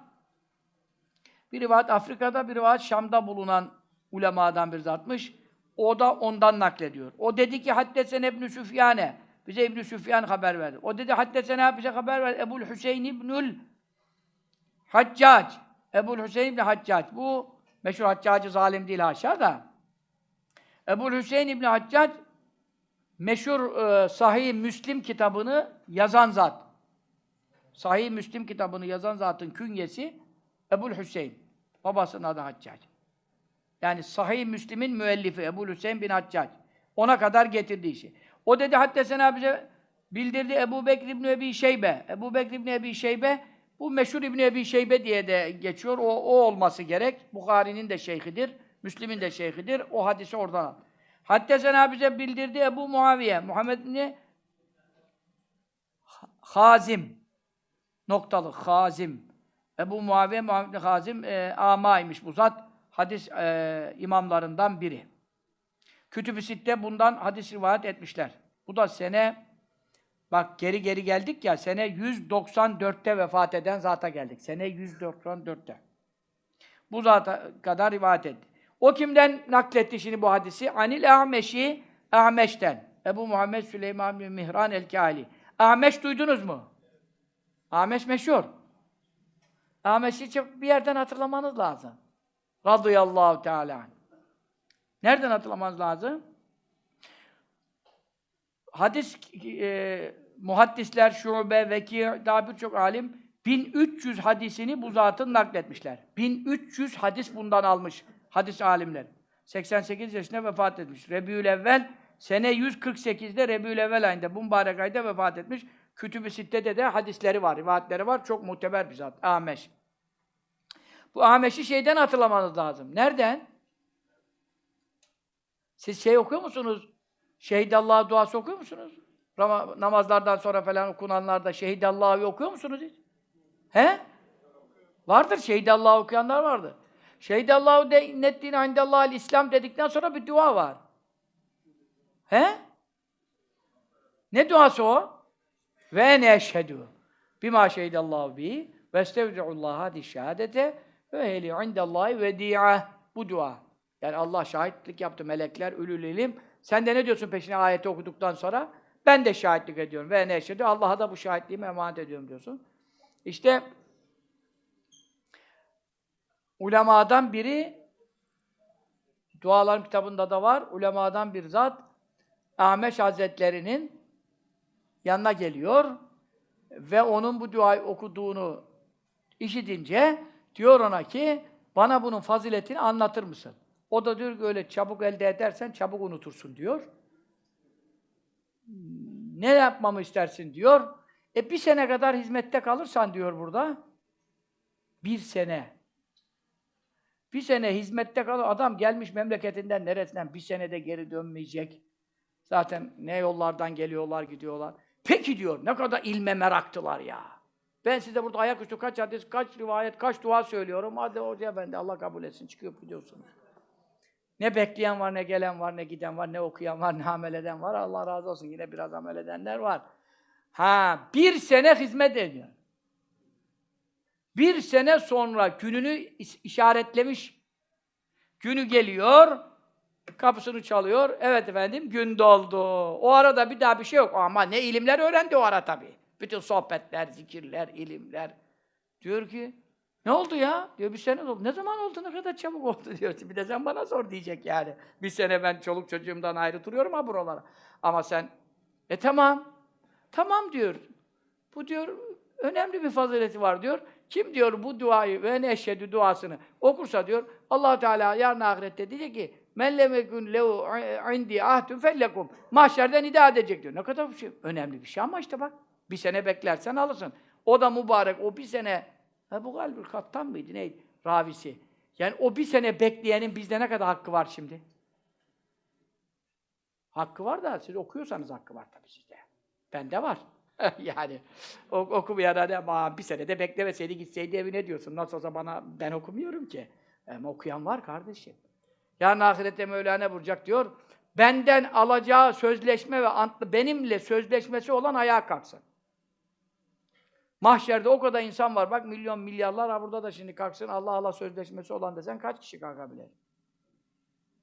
bir rivayet Afrika'da, bir rivayet Şam'da bulunan ulemadan bir zatmış. O da ondan naklediyor. O dedi ki haddesen İbn Süfyane. Bize İbn Süfyan haber verdi. O dedi haddesena bize haber verdi. Ebul Hüseyin İbnül Haccac. Ebul Hüseyin İbn Haccac. Bu meşhur Haccacı zalim değil haşa da. Ebul Hüseyin İbn Haccac meşhur e, Sahih Müslim kitabını yazan zat. Sahih Müslim kitabını yazan zatın künyesi Ebul Hüseyin. Babasının adı Haccac. Yani Sahih Müslim'in müellifi Ebu Hüseyin bin Haccac. Ona kadar getirdiği işi. O dedi hatta sen bize bildirdi Ebu Bekir İbni Ebi Şeybe. Ebu Bekir İbni Ebi Şeybe bu meşhur İbni Ebi Şeybe diye de geçiyor. O, o olması gerek. Bukhari'nin de şeyhidir. Müslim'in de şeyhidir. O hadisi oradan al. Hatta sen bize bildirdi Ebu Muaviye. Muhammed İbni Hazim. Noktalı. Hazim. Ebu Muaviye Muhammed Hazim e, amaymış bu zat. Hadis e, imamlarından biri. Kütüb-i Sitte bundan hadis rivayet etmişler. Bu da sene bak geri geri geldik ya sene 194'te vefat eden zata geldik. Sene 194'te. Bu zata kadar rivayet etti. O kimden nakletti şimdi bu hadisi? Anil Ahmeş'i Ahmeş'ten. Ebu Muhammed Süleyman bin Mihran el-Kâli. Ahmeş duydunuz mu? Ahmeş meşhur. Ahmet'i bir yerden hatırlamanız lazım. Radıyallahu Teala. Nereden hatırlamanız lazım? Hadis e, muhaddisler, şube, veki, daha birçok alim 1300 hadisini bu zatın nakletmişler. 1300 hadis bundan almış hadis alimler. 88 yaşında vefat etmiş. Rebiül evvel sene 148'de Rebiül evvel ayında mübarek ayda vefat etmiş. Kütüb-i Sitte'de de hadisleri var, rivayetleri var. Çok muteber bir zat. Ameş. Bu Ameş'i şeyden hatırlamanız lazım. Nereden? Siz şey okuyor musunuz? Şehit Allah'a duası okuyor musunuz? Rama- namazlardan sonra falan okunanlarda Şehit Allah'ı okuyor musunuz hiç? He? Vardır. Şehit Allah'ı okuyanlar vardır. Şehit Allahu nettin indallahil İslam dedikten sonra bir dua var. He? Ne duası o? Ve ne eşhedü bima şehidallahu bi ve estevdi'ullaha hadi şehadete ve ehli indallahi vedi'a bu dua. Yani Allah şahitlik yaptı melekler, ülül ilim. Sen de ne diyorsun peşine ayeti okuduktan sonra? Ben de şahitlik ediyorum. Ve ne eşhedü Allah'a da bu şahitliğimi emanet ediyorum diyorsun. İşte ulemadan biri duaların kitabında da var. Ulemadan bir zat Ahmet Hazretleri'nin yanına geliyor ve onun bu duayı okuduğunu işitince diyor ona ki bana bunun faziletini anlatır mısın? O da diyor ki öyle çabuk elde edersen çabuk unutursun diyor. Ne yapmamı istersin diyor. E bir sene kadar hizmette kalırsan diyor burada. Bir sene. Bir sene hizmette kalır. Adam gelmiş memleketinden neresinden bir senede geri dönmeyecek. Zaten ne yollardan geliyorlar, gidiyorlar. Peki diyor, ne kadar ilme meraktılar ya. Ben size burada ayaküstü kaç hadis, kaç rivayet, kaç dua söylüyorum. Hadi hoca ben de Allah kabul etsin, çıkıyor gidiyorsunuz. Ne bekleyen var, ne gelen var, ne giden var, ne okuyan var, ne amel eden var. Allah razı olsun. Yine biraz amel edenler var. Ha, bir sene hizmet ediyor. Bir sene sonra gününü işaretlemiş. Günü geliyor, kapısını çalıyor. Evet efendim, gün doldu. O arada bir daha bir şey yok. Ama ne ilimler öğrendi o ara tabii. Bütün sohbetler, zikirler, ilimler. Diyor ki, ne oldu ya? Diyor bir sene oldu. Ne zaman oldu? Ne kadar çabuk oldu [LAUGHS] diyor. Bir de sen bana sor diyecek yani. Bir sene ben çoluk çocuğumdan ayrı duruyorum ha buralara. Ama sen, e tamam. Tamam diyor. Bu diyor, önemli bir fazileti var diyor. Kim diyor bu duayı ve neşhedü duasını okursa diyor allah Teala yarın ahirette diyecek ki men lem yekun lehu indi ahdun fellekum mahşerden nida edecek diyor. Ne kadar bir şey, önemli bir şey ama işte bak bir sene beklersen alırsın. O da mübarek o bir sene ha bu galiba kattan mıydı neydi ravisi. Yani o bir sene bekleyenin bizde ne kadar hakkı var şimdi? Hakkı var da siz okuyorsanız hakkı var tabii sizde. Bende var. [LAUGHS] yani ok okumayan ama bir sene de beklemeseydi gitseydi evine diyorsun. Nasıl olsa bana ben okumuyorum ki. Ama okuyan var kardeşim. Yarın ahirette Mevlana vuracak diyor. Benden alacağı sözleşme ve antlı benimle sözleşmesi olan ayağa kalksın. Mahşerde o kadar insan var. Bak milyon milyarlar ha burada da şimdi kalksın Allah Allah sözleşmesi olan desen kaç kişi kalkabilir?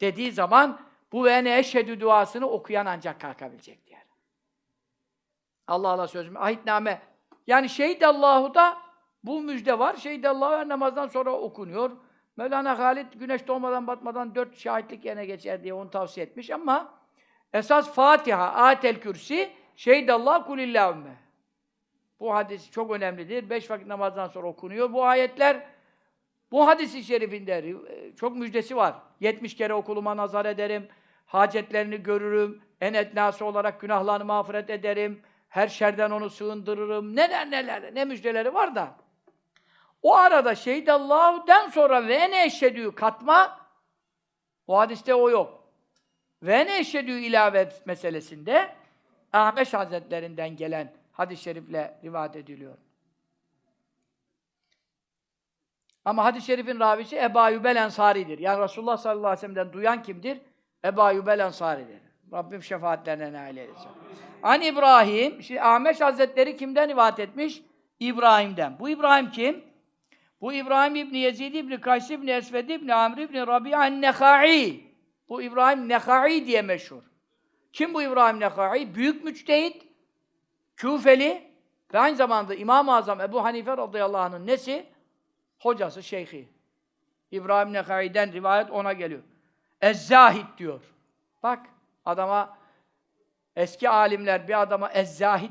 Dediği zaman bu ve ne eşhedü duasını okuyan ancak kalkabilecek diyor. Allah Allah sözüm. Ahitname. Yani şehit Allahu da bu müjde var. Şehit Allahu namazdan sonra okunuyor. Mevlana Halid güneş doğmadan batmadan dört şahitlik yerine geçer diye onu tavsiye etmiş ama esas Fatiha, Atel Kürsi, Şehit Allah kulillahümme. Bu hadis çok önemlidir. Beş vakit namazdan sonra okunuyor. Bu ayetler bu hadisi şerifinde çok müjdesi var. 70 kere okuluma nazar ederim. Hacetlerini görürüm. En etnası olarak günahlarını mağfiret ederim. Her şerden onu sığındırırım. Neler neler, ne müjdeleri var da. O arada şehidallahü'den sonra ve ne eşhedü katma o hadiste o yok. Ve ne eşhedü ilave meselesinde Ahmet Hazretlerinden gelen hadis-i şerifle rivayet ediliyor. Ama hadis-i şerifin ravisi Ebu Yübel Ensari'dir. Yani Resulullah sallallahu aleyhi ve sellem'den duyan kimdir? Ebu Yübel Ensari'dir. Rabbim şefaatlerine nail eylesin. An İbrahim, şimdi Ahmet Hazretleri kimden rivayet etmiş? İbrahim'den. Bu İbrahim kim? Bu İbrahim İbni Yezid İbni Kays İbni Esved İbni Amr İbni Rabi'an Nehai. Bu İbrahim Nehai diye meşhur. Kim bu İbrahim Nehai? Büyük müçtehit, Küfeli ve aynı zamanda İmam-ı Azam Ebu Hanife radıyallahu anh'ın nesi? Hocası, şeyhi. İbrahim Nehai'den rivayet ona geliyor. Ez-Zahid diyor. Bak adama eski alimler bir adama Ez-Zahid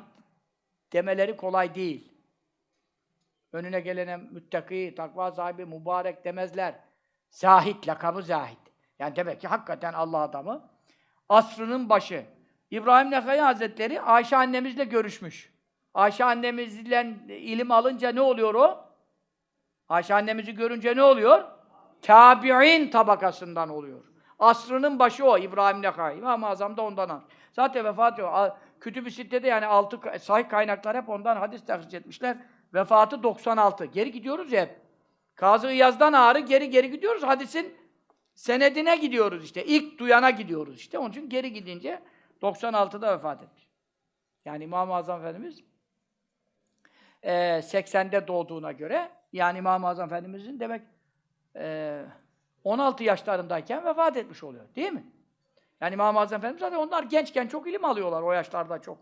demeleri kolay değil. Önüne gelene müttaki, takva sahibi, mübarek demezler. Zahid, lakabı Zahid. Yani demek ki hakikaten Allah adamı. Asrının başı. İbrahim Nekai Hazretleri Ayşe annemizle görüşmüş. Ayşe annemizden ilim alınca ne oluyor o? Ayşe annemizi görünce ne oluyor? Tabi'in tabakasından oluyor. Asrının başı o İbrahim Nekai. İmam-ı Azam da ondan al. Zaten vefat ediyor. Kütüb-i Sitte'de yani altı sahih kaynaklar hep ondan hadis tahsis etmişler. Vefatı 96. Geri gidiyoruz ya hep. Kazı İyaz'dan ağrı geri geri gidiyoruz. Hadisin senedine gidiyoruz işte. İlk duyana gidiyoruz işte. Onun için geri gidince 96'da vefat etmiş. Yani İmam-ı Azam Efendimiz eee 80'de doğduğuna göre yani İmam-ı Azam Efendimizin demek eee 16 yaşlarındayken vefat etmiş oluyor. Değil mi? Yani İmam-ı Azam Efendimiz zaten onlar gençken çok ilim alıyorlar o yaşlarda çok.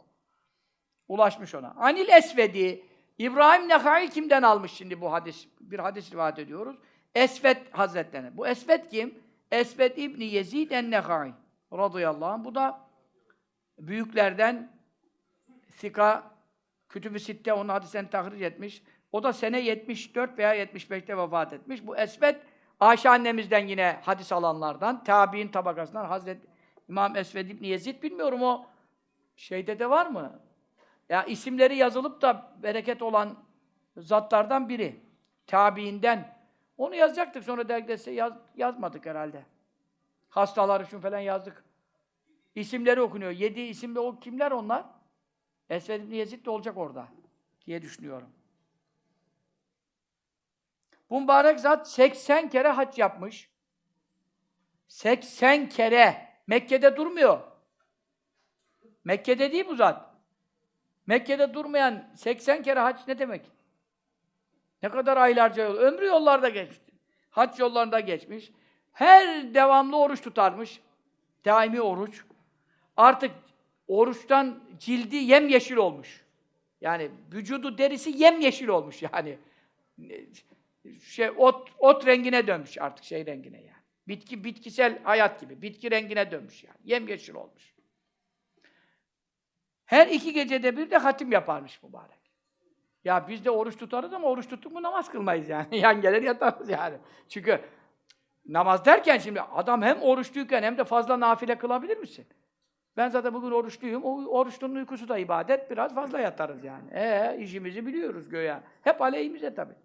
Ulaşmış ona. Anil Esvedi İbrahim Nekai kimden almış şimdi bu hadis? Bir hadis rivayet ediyoruz. Esvet Hazretlerine. Bu Esvet kim? Esvet İbni Yezid en-Nekai radıyallahu anh. Bu da büyüklerden Sika Kütüb-i Sitte onun hadislerini tahric etmiş. O da sene 74 veya 75'te vefat etmiş. Bu Esvet Ayşe annemizden yine hadis alanlardan, tabi'in tabakasından Hazret İmam Esved İbni Yezid bilmiyorum o şeyde de var mı? Ya isimleri yazılıp da bereket olan zatlardan biri. Tabiinden. Onu yazacaktık sonra dergide yaz, yazmadık herhalde. Hastalar için falan yazdık. İsimleri okunuyor. Yedi isimli o kimler onlar? Esved İbni Yezid de olacak orada diye düşünüyorum. Bu mübarek zat 80 kere hac yapmış. 80 kere. Mekke'de durmuyor. Mekke'de değil bu zat. Mekke'de durmayan 80 kere hac ne demek? Ne kadar aylarca yol. Ömrü yollarda geçti. Hac yollarında geçmiş. Her devamlı oruç tutarmış. Daimi oruç. Artık oruçtan cildi yemyeşil olmuş. Yani vücudu derisi yemyeşil olmuş yani. Şey ot ot rengine dönmüş artık şey rengine yani. Bitki bitkisel hayat gibi. Bitki rengine dönmüş yani. Yemyeşil olmuş. Her iki gecede bir de hatim yaparmış mübarek. Ya biz de oruç tutarız ama oruç tuttuk mu namaz kılmayız yani. [LAUGHS] Yan gelir yatarız yani. Çünkü namaz derken şimdi adam hem oruçluyken hem de fazla nafile kılabilir misin? Ben zaten bugün oruçluyum. O oruçlunun uykusu da ibadet. Biraz fazla yatarız yani. Ee, işimizi biliyoruz göya. Hep aleyhimize tabii.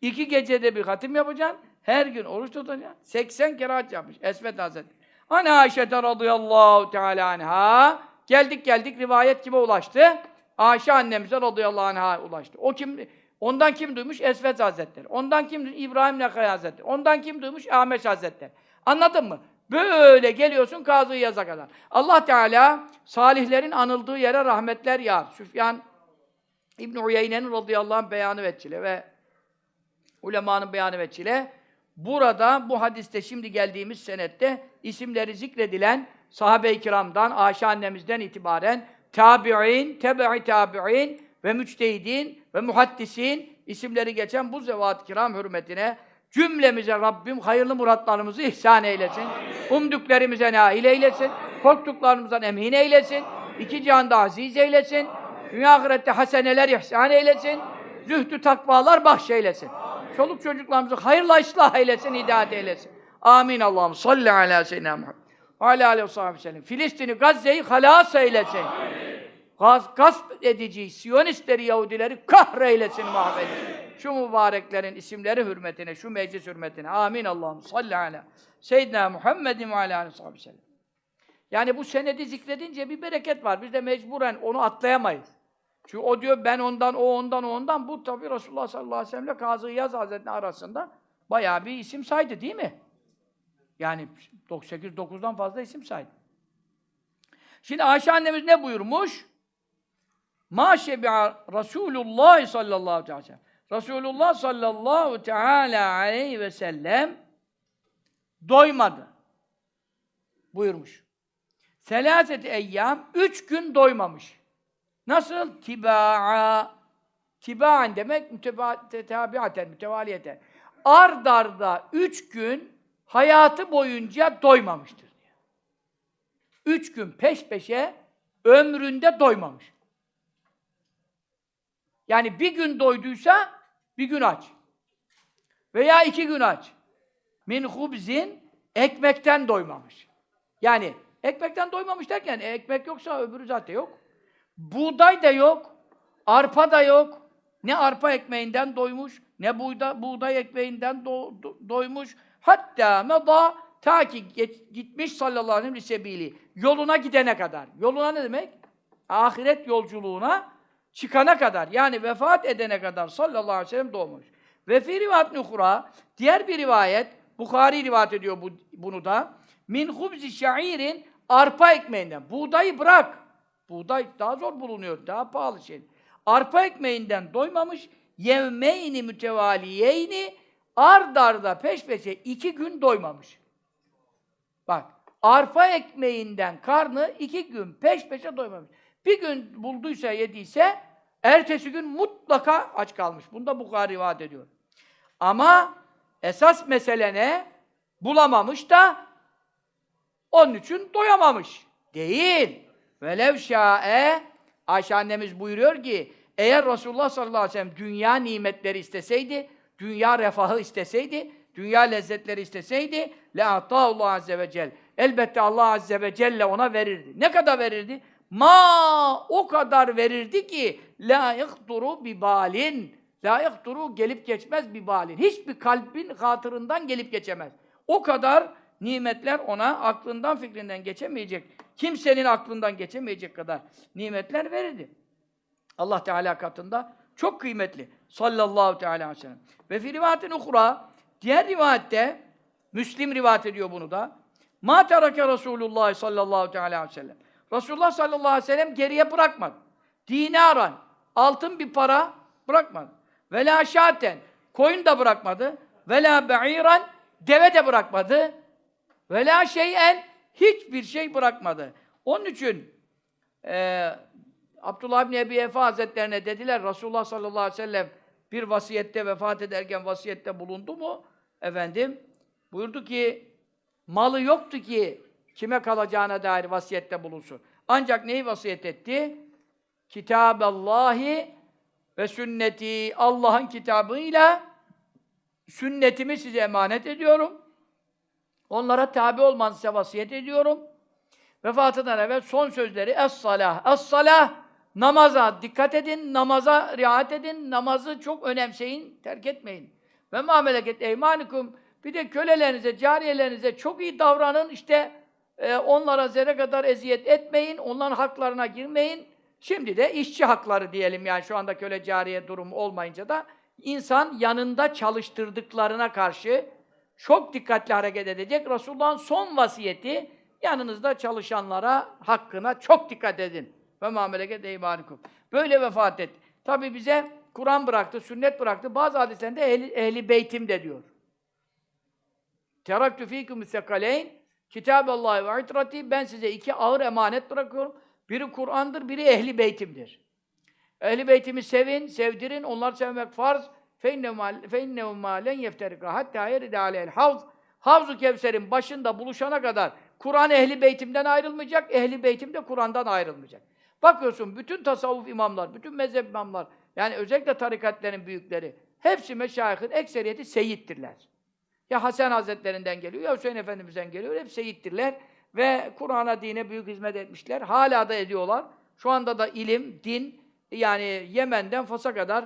İki gecede bir hatim yapacaksın. Her gün oruç tutacaksın. 80 kere hac yapmış. Esvet Hazretleri. Hani Ayşe'te radıyallahu teala anha. Geldik geldik rivayet kime ulaştı? Ayşe annemize radıyallahu anh'a ulaştı. O kim? Ondan kim duymuş? Esvet Hazretleri. Ondan kim duymuş? İbrahim Nakay Hazretleri. Ondan kim duymuş? Ahmet Hazretleri. Anladın mı? Böyle geliyorsun Kazı Yaz'a kadar. Allah Teala salihlerin anıldığı yere rahmetler yağar. Süfyan İbn Uyeyne'nin radıyallahu anh beyanı veçile ve ulemanın beyanı veçile burada bu hadiste şimdi geldiğimiz senette isimleri zikredilen sahabe-i kiramdan, Ayşe annemizden itibaren tabi'in, tebe'i tabi'in ve müçtehidin ve muhaddisin isimleri geçen bu zevat-ı kiram hürmetine cümlemize Rabbim hayırlı muratlarımızı ihsan eylesin. Umduklarımıza nail eylesin. Korktuklarımızdan emin eylesin. İki cihanda aziz eylesin. Dünya ahirette haseneler ihsan eylesin. Zühdü takvalar bahşeylesin. Çoluk çocuklarımızı hayırla ıslah eylesin, hidayet eylesin. Amin Allah'ım. Salli ala seyyidina Muhammed. Ala aleyhi ve sellem. Filistin'i, Gazze'yi halas eylesin. Gaz, gasp edici, Siyonistleri, Yahudileri kahreylesin, mahvedin. Şu mübareklerin isimleri hürmetine, şu meclis hürmetine. Amin Allah'ım. Salli ala. Seyyidina Muhammedin ve ala aleyhi ve sellem. Yani bu senedi zikredince bir bereket var. Biz de mecburen onu atlayamayız. Çünkü o diyor ben ondan, o ondan, o ondan. Bu tabi Resulullah sallallahu aleyhi ve sellem ile Kazı İyaz Hazretleri arasında bayağı bir isim saydı değil mi? Yani 8-9'dan fazla isim saydı. Şimdi Ayşe annemiz ne buyurmuş? Ma şebi'a Resulullah sallallahu aleyhi ve sellem. Resulullah sallallahu teala aleyhi ve sellem doymadı. Buyurmuş. Selaseti eyyam, üç gün doymamış. Nasıl? Tibaa. Tibaan demek mütebaten, mütevaliyeten. Ard arda üç gün hayatı boyunca doymamıştır diyor. Üç gün peş peşe ömründe doymamış. Yani bir gün doyduysa bir gün aç. Veya iki gün aç. Min hubzin ekmekten doymamış. Yani ekmekten doymamış derken ekmek yoksa öbürü zaten yok. Buğday da yok. Arpa da yok. Ne arpa ekmeğinden doymuş, ne buğda, buğday ekmeğinden do, do, doymuş. Hatta meda ta ki gitmiş sallallahu aleyhi ve sellem yoluna gidene kadar. Yoluna ne demek? Ahiret yolculuğuna çıkana kadar. Yani vefat edene kadar sallallahu aleyhi ve sellem doğmuş. Ve fi rivayet nuhra, diğer bir rivayet, Bukhari rivayet ediyor bu, bunu da. Min hubzi şairin arpa ekmeğinden. Buğdayı bırak. Buğday daha zor bulunuyor, daha pahalı şey. Arpa ekmeğinden doymamış, yevmeyni mütevaliyeyni ard arda peş peşe iki gün doymamış. Bak, arpa ekmeğinden karnı iki gün peş peşe doymamış. Bir gün bulduysa, yediyse, ertesi gün mutlaka aç kalmış. Bunda Bukhari rivayet ediyor. Ama esas mesele ne? Bulamamış da onun için doyamamış. Değil. Velev şa'e Ayşe annemiz buyuruyor ki eğer Resulullah sallallahu aleyhi ve sellem dünya nimetleri isteseydi, dünya refahı isteseydi, dünya lezzetleri isteseydi Allah azze ve celle. Elbette Allah azze ve celle ona verirdi. Ne kadar verirdi? Ma o kadar verirdi ki la yahturu bi balin. La yahturu gelip geçmez bir balin. Hiçbir kalbin hatırından gelip geçemez. O kadar nimetler ona aklından fikrinden geçemeyecek. Kimsenin aklından geçemeyecek kadar nimetler verirdi. Allah Teala katında çok kıymetli. Sallallahu teala aleyhi ve sellem. Ve fi rivayetin uhra, diğer rivayette, Müslim rivayet ediyor bunu da. Ma terake Resulullah sallallahu teala aleyhi ve sellem. Resulullah sallallahu aleyhi ve sellem geriye bırakmadı. Dinaran, altın bir para bırakmadı. Ve la şaten, koyun da bırakmadı. Ve la be'iran, deve de bırakmadı. Ve la şeyen, hiçbir şey bırakmadı. Onun için e, Abdullah bin Ebi Efe Hazretlerine dediler, Resulullah sallallahu aleyhi ve sellem bir vasiyette vefat ederken vasiyette bulundu mu? Efendim, buyurdu ki, malı yoktu ki kime kalacağına dair vasiyette bulunsun. Ancak neyi vasiyet etti? Kitaballahi ve sünneti Allah'ın kitabıyla sünnetimi size emanet ediyorum. Onlara tabi olmanızı size vasiyet ediyorum. Vefatından evvel son sözleri es-salah. Es-salah namaza dikkat edin, namaza riayet edin, namazı çok önemseyin, terk etmeyin. Ve ma meleket eymanikum bir de kölelerinize, cariyelerinize çok iyi davranın. İşte e, onlara zerre kadar eziyet etmeyin, onların haklarına girmeyin. Şimdi de işçi hakları diyelim yani şu anda köle cariye durumu olmayınca da insan yanında çalıştırdıklarına karşı çok dikkatli hareket edecek. Resulullah'ın son vasiyeti yanınızda çalışanlara hakkına çok dikkat edin. Ve mameleke deymanikum. Böyle vefat et. Tabi bize Kur'an bıraktı, sünnet bıraktı. Bazı hadislerinde ehli, ehli beytim de diyor. Teraktu fîküm sekaleyn Kitâballâhi ve itrati ben size iki ağır emanet bırakıyorum. Biri Kur'an'dır, biri ehli beytimdir. Ehli beytimi sevin, sevdirin, onları sevmek farz. فَاِنَّهُ مَا لَنْ يَفْتَرِقَ حَتَّى يَرِدَ عَلَيْهِ الْحَوْزِ Havz-ı Kevser'in başında buluşana kadar Kur'an ehli beytimden ayrılmayacak, ehli beytim de Kur'an'dan ayrılmayacak. Bakıyorsun bütün tasavvuf imamlar, bütün mezhep imamlar, yani özellikle tarikatlerin büyükleri, hepsi meşayihin ekseriyeti seyittirler. Ya Hasan Hazretlerinden geliyor, ya Hüseyin Efendimiz'den geliyor, hep seyittirler. Ve Kur'an'a, dine büyük hizmet etmişler. Hala da ediyorlar. Şu anda da ilim, din, yani Yemen'den Fas'a kadar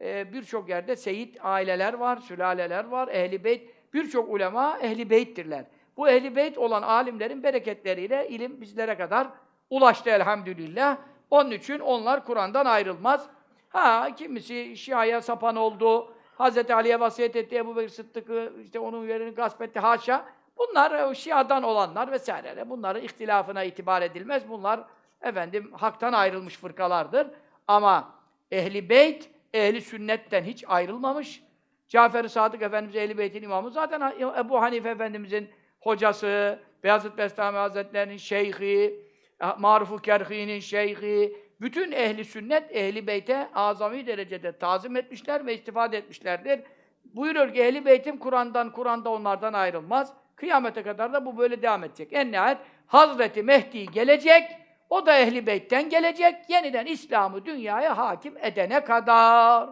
e, birçok yerde seyit aileler var, sülaleler var, ehli beyt, birçok ulema ehli beyttirler. Bu ehli beyt olan alimlerin bereketleriyle ilim bizlere kadar ulaştı elhamdülillah. Onun için onlar Kur'an'dan ayrılmaz. Ha kimisi Şia'ya sapan oldu, Hz. Ali'ye vasiyet etti, Ebu Bekir Sıddık'ı işte onun yerini gasp etti, haşa. Bunlar o Şia'dan olanlar vesaire. Bunların ihtilafına itibar edilmez. Bunlar efendim haktan ayrılmış fırkalardır. Ama ehli beyt, ehli sünnetten hiç ayrılmamış. Cafer-i Sadık Efendimiz ehli beytin imamı zaten Ebu Hanife Efendimizin hocası, Beyazıt Bestami Hazretlerinin şeyhi, Maruf-u Kerhi'nin şeyhi, bütün ehli sünnet, ehli beyte azami derecede tazim etmişler ve istifade etmişlerdir. Buyuruyor ki ehli beytim Kur'an'dan, Kur'an'da onlardan ayrılmaz. Kıyamete kadar da bu böyle devam edecek. En nihayet Hazreti Mehdi gelecek, o da ehli beytten gelecek, yeniden İslam'ı dünyaya hakim edene kadar.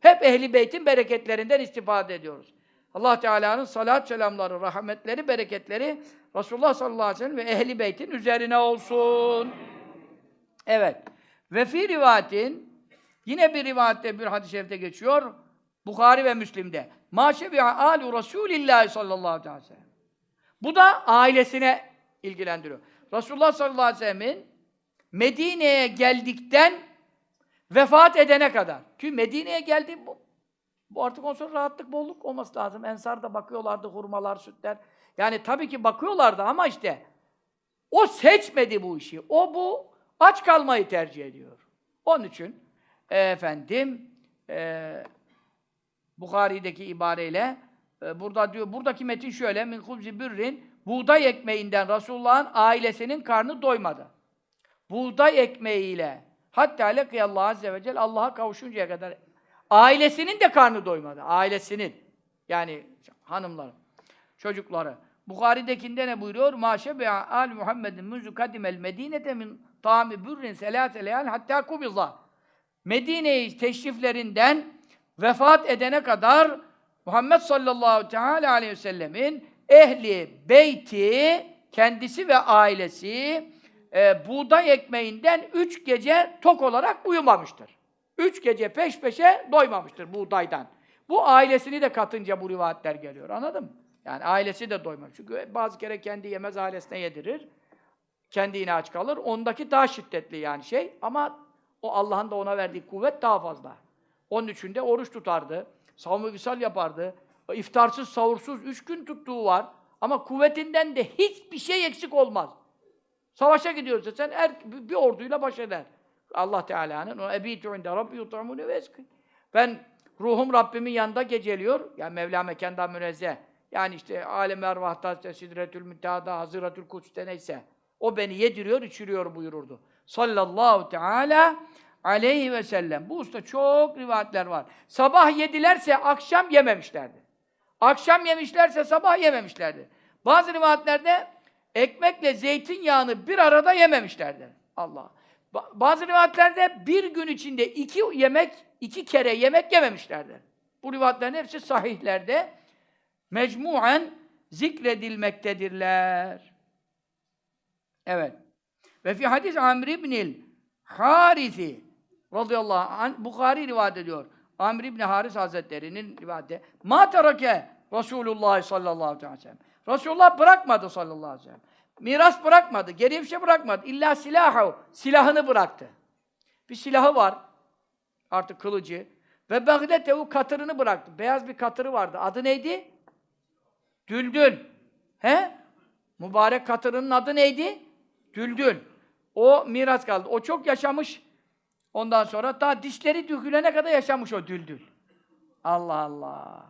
Hep ehli beytin bereketlerinden istifade ediyoruz. Allah Teala'nın salat selamları, rahmetleri, bereketleri Resulullah sallallahu aleyhi ve sellem ve ehli beytin üzerine olsun. Evet. Ve fi rivayetin Yine bir rivayette bir hadis-i şerifte geçiyor. Bukhari ve Müslim'de. Maşebi alu Resulillah sallallahu aleyhi ve sellem. Bu da ailesine ilgilendiriyor. Resulullah sallallahu aleyhi ve sellem'in Medine'ye geldikten vefat edene kadar. Ki Medine'ye geldi bu, bu artık ondan sonra rahatlık, bolluk olması lazım. Ensar da bakıyorlardı, hurmalar, sütler. Yani tabii ki bakıyorlardı ama işte o seçmedi bu işi. O bu aç kalmayı tercih ediyor. Onun için e, efendim e, Bukhari'deki ibareyle e, burada diyor buradaki metin şöyle min hubzi bürrin buğday ekmeğinden Resulullah'ın ailesinin karnı doymadı. Buğday ekmeğiyle hatta lekiyallahu azze ve celle Allah'a kavuşuncaya kadar ailesinin de karnı doymadı. Ailesinin yani hanımları, çocukları. Bukhari'dekinde ne buyuruyor? Maşe bi al Muhammedin munzu kadimel medinete min tami bürrin selâse leyal hatta kubiza. Medine'yi teşriflerinden vefat edene kadar Muhammed sallallahu teala aleyhi ve sellemin ehli, beyti, kendisi ve ailesi e, buğday ekmeğinden üç gece tok olarak uyumamıştır. Üç gece peş peşe doymamıştır buğdaydan. Bu ailesini de katınca bu rivayetler geliyor. Anladın mı? Yani ailesi de doymamış. Çünkü bazı kere kendi yemez ailesine yedirir. Kendi yine aç kalır. Ondaki daha şiddetli yani şey. Ama o Allah'ın da ona verdiği kuvvet daha fazla. Onun için oruç tutardı. Savunma visal yapardı. İftarsız, sahursuz üç gün tuttuğu var. Ama kuvvetinden de hiçbir şey eksik olmaz. Savaşa gidiyorsa sen er, bir orduyla baş eder. Allah Teala'nın o ebitu inde rabbi yut'amuni ve Ben ruhum Rabbimin yanında geceliyor. Yani Mevla mekanda münezzeh. Yani işte alem ervahta, işte, sidretül müntehada, hazıratül kudüs'te neyse. O beni yediriyor, içiriyor buyururdu. Sallallahu teala aleyhi ve sellem. Bu usta çok rivayetler var. Sabah yedilerse akşam yememişlerdi. Akşam yemişlerse sabah yememişlerdi. Bazı rivayetlerde ekmekle zeytinyağını bir arada yememişlerdi. Allah. Ba- Bazı rivayetlerde bir gün içinde iki yemek, iki kere yemek yememişlerdi. Bu rivayetlerin hepsi sahihlerde mecmuen zikredilmektedirler. Evet. Ve fi hadis Amr ibnil Harisi radıyallahu anh Bukhari rivayet ediyor. Amr ibn Haris Hazretleri'nin rivayeti. Ma terake Resulullah sallallahu aleyhi ve sellem. Resulullah bırakmadı sallallahu aleyhi ve sellem. Miras bırakmadı, geriye bir şey bırakmadı. İlla silahı, silahını bıraktı. Bir silahı var, artık kılıcı. Ve bagdetevu katırını bıraktı. Beyaz bir katırı vardı. Adı neydi? Düldül. He? Mübarek katırının adı neydi? Düldül. O miras kaldı. O çok yaşamış. Ondan sonra daha dişleri dökülene kadar yaşamış o düldül. Allah Allah.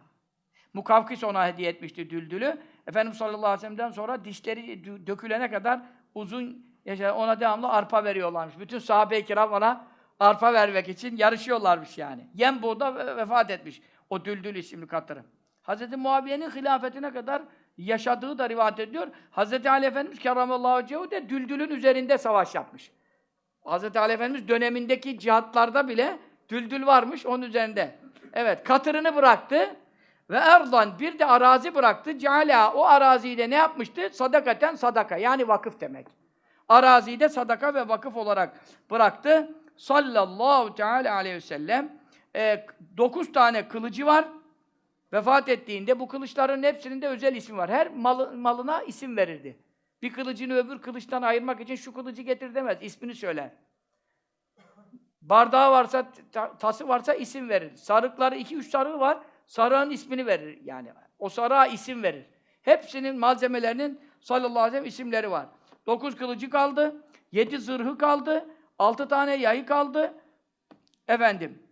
Mukavkis ona hediye etmişti düldülü. Efendimiz sallallahu aleyhi ve sellem'den sonra dişleri dö- dökülene kadar uzun yaşadı. Ona devamlı arpa veriyorlarmış. Bütün sahabe-i kiram ona arpa vermek için yarışıyorlarmış yani. Yenbu'da ve- vefat etmiş. O Düldül isimli katırı. Hz. Muaviye'nin hilafetine kadar yaşadığı da rivayet ediyor. Hz. Ali Efendimiz kerramallahu vecehu de Düldül'ün üzerinde savaş yapmış. Hz. Ali Efendimiz dönemindeki cihatlarda bile Düldül varmış onun üzerinde. Evet, katırını bıraktı ve erdan bir de arazi bıraktı. Ceala o araziyi de ne yapmıştı? Sadakaten sadaka yani vakıf demek. Araziyi de sadaka ve vakıf olarak bıraktı. Sallallahu teala aleyhi ve sellem. Ee, dokuz tane kılıcı var. Vefat ettiğinde bu kılıçların hepsinin de özel ismi var. Her malı, malına isim verirdi. Bir kılıcını öbür kılıçtan ayırmak için şu kılıcı getir demez. ismini söyler. Bardağı varsa, ta- tası varsa isim verir. Sarıkları, iki üç sarığı var. Sarığın ismini verir yani. O sarığa isim verir. Hepsinin malzemelerinin sallallahu aleyhi ve sellem isimleri var. Dokuz kılıcı kaldı. Yedi zırhı kaldı. Altı tane yayı kaldı. Efendim.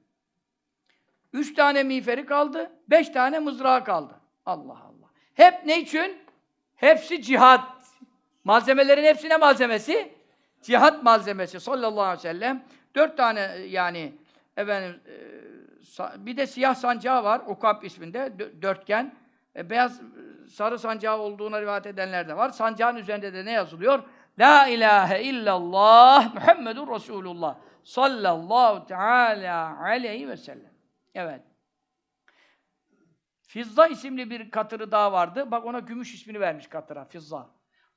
Üç tane miğferi kaldı. Beş tane mızrağı kaldı. Allah Allah. Hep ne için? Hepsi cihat. Malzemelerin hepsine malzemesi? Cihat malzemesi sallallahu aleyhi ve sellem. Dört tane e, yani efendim e, bir de siyah sancağı var. Ukab isminde. dö- dörtgen. E, beyaz e, sarı sancağı olduğuna rivayet edenler de var. Sancağın üzerinde de ne yazılıyor? La ilahe illallah Muhammedun Resulullah sallallahu teala aleyhi ve sellem. Evet. Fizza isimli bir katırı daha vardı. Bak ona gümüş ismini vermiş katıra, Fizza.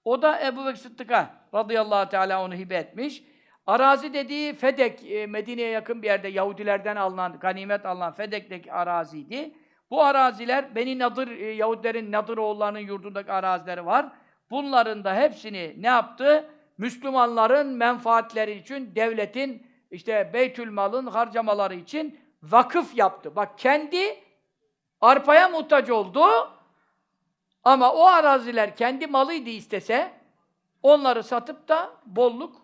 O da Ebu Bekir Sıddık'a radıyallahu teala onu hibe etmiş. Arazi dediği Fedek, e, Medine'ye yakın bir yerde Yahudilerden alınan, ganimet alınan Fedek'teki araziydi. Bu araziler, Beni Nadır, e, Yahudilerin Nadır oğullarının yurdundaki arazileri var. Bunların da hepsini ne yaptı? Müslümanların menfaatleri için, devletin işte Beytülmal'ın harcamaları için vakıf yaptı. Bak kendi arpaya muhtaç oldu ama o araziler kendi malıydı istese onları satıp da bolluk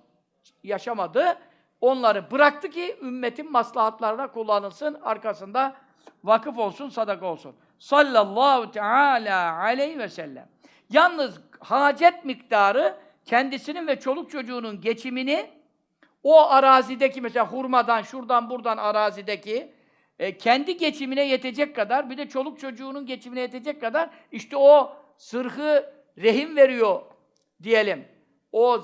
yaşamadı. Onları bıraktı ki ümmetin maslahatlarına kullanılsın. Arkasında vakıf olsun, sadaka olsun. Sallallahu teala aleyhi ve sellem. Yalnız hacet miktarı kendisinin ve çoluk çocuğunun geçimini o arazideki mesela hurmadan, şuradan buradan arazideki e, kendi geçimine yetecek kadar bir de çoluk çocuğunun geçimine yetecek kadar işte o sırhı rehin veriyor diyelim. O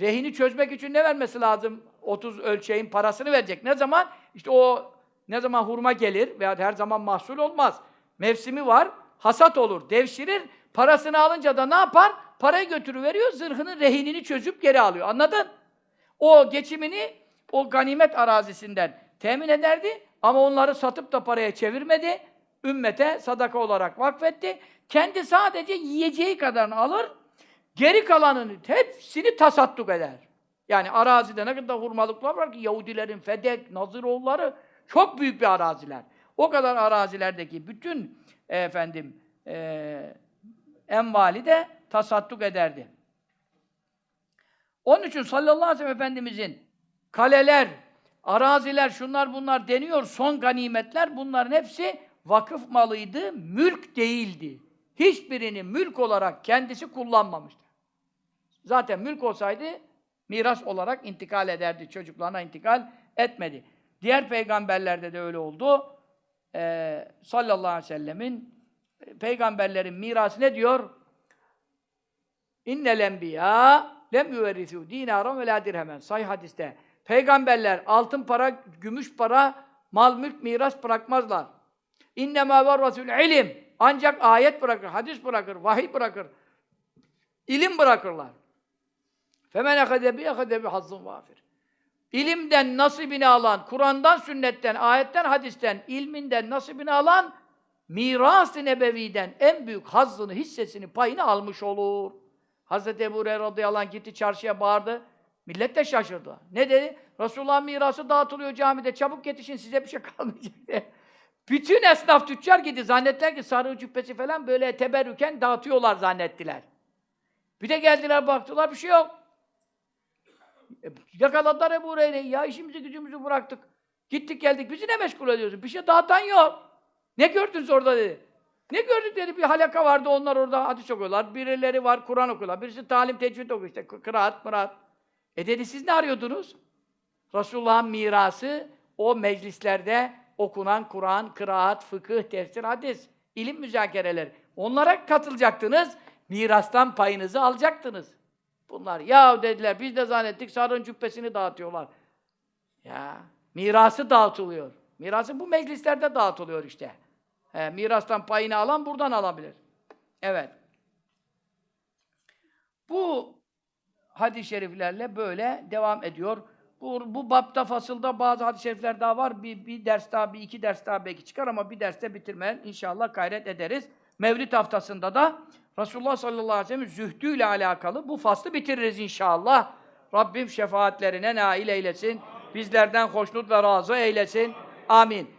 rehini çözmek için ne vermesi lazım? 30 ölçeğin parasını verecek. Ne zaman? İşte o ne zaman hurma gelir veya her zaman mahsul olmaz. Mevsimi var, hasat olur, devşirir. Parasını alınca da ne yapar? Parayı götürüveriyor, zırhının rehinini çözüp geri alıyor. Anladın? O geçimini o ganimet arazisinden temin ederdi ama onları satıp da paraya çevirmedi. Ümmete sadaka olarak vakfetti. Kendi sadece yiyeceği kadarını alır, geri kalanını hepsini tasadduk eder. Yani arazide ne kadar hurmalıklar var ki Yahudilerin Fedek, Naziroğulları çok büyük bir araziler. O kadar arazilerdeki bütün efendim e, envali de tasadduk ederdi. Onun için sallallahu aleyhi ve sellem Efendimizin kaleler, araziler, şunlar bunlar deniyor, son ganimetler bunların hepsi vakıf malıydı, mülk değildi. Hiçbirini mülk olarak kendisi kullanmamıştı. Zaten mülk olsaydı miras olarak intikal ederdi, çocuklarına intikal etmedi. Diğer peygamberlerde de öyle oldu. Ee, sallallahu aleyhi ve sellemin peygamberlerin mirası ne diyor? İnnel enbiya lem yuverrisu dinaran ve la dirhemen. Sahih hadiste. Peygamberler altın para, gümüş para, mal mülk miras bırakmazlar. İnnemâ verrasul ilim. Ancak ayet bırakır, hadis bırakır, vahiy bırakır. İlim bırakırlar. Femen ekade bi ekade bi hazzın vafir. İlimden nasibini alan, Kur'an'dan, sünnetten, ayetten, hadisten, ilminden nasibini alan, miras-ı nebeviden en büyük hazzını, hissesini, payını almış olur. Hazreti Ebu Hureyre radıyallahu anh gitti çarşıya bağırdı. Millet de şaşırdı. Ne dedi? Resulullah'ın mirası dağıtılıyor camide. Çabuk yetişin size bir şey [LAUGHS] kalmayacak diye. Bütün esnaf tüccar gitti. Zannettiler ki sarı cübbesi falan böyle teberrüken dağıtıyorlar zannettiler. Bir de geldiler baktılar bir şey yok. E, yakaladılar Ebu Hureyre'yi. Ya işimizi gücümüzü bıraktık. Gittik geldik. Bizi ne meşgul ediyorsun? Bir şey dağıtan yok. Ne gördünüz orada dedi. Ne gördük dedi. Bir halaka vardı. Onlar orada hadis okuyorlar. Birileri var Kur'an okuyorlar. Birisi talim tecvid okuyor işte. Kıraat, mıraat. E dedi siz ne arıyordunuz? Resulullah'ın mirası o meclislerde okunan Kur'an, kıraat, fıkıh, tefsir, hadis, ilim müzakereleri. Onlara katılacaktınız. Mirastan payınızı alacaktınız. Bunlar ya dediler biz de zannettik sarın cübbesini dağıtıyorlar. Ya mirası dağıtılıyor. Mirası bu meclislerde dağıtılıyor işte. He, mirastan payını alan buradan alabilir. Evet. Bu hadis-i şeriflerle böyle devam ediyor. Bu, bu bapta fasılda bazı hadis-i şerifler daha var. Bir, bir ders daha, bir iki ders daha belki çıkar ama bir derste bitirmeye inşallah gayret ederiz. Mevlid haftasında da Resulullah sallallahu aleyhi ve sellem zühdüyle alakalı bu faslı bitiririz inşallah. Rabbim şefaatlerine nail eylesin. Bizlerden hoşnut ve razı eylesin. Amin.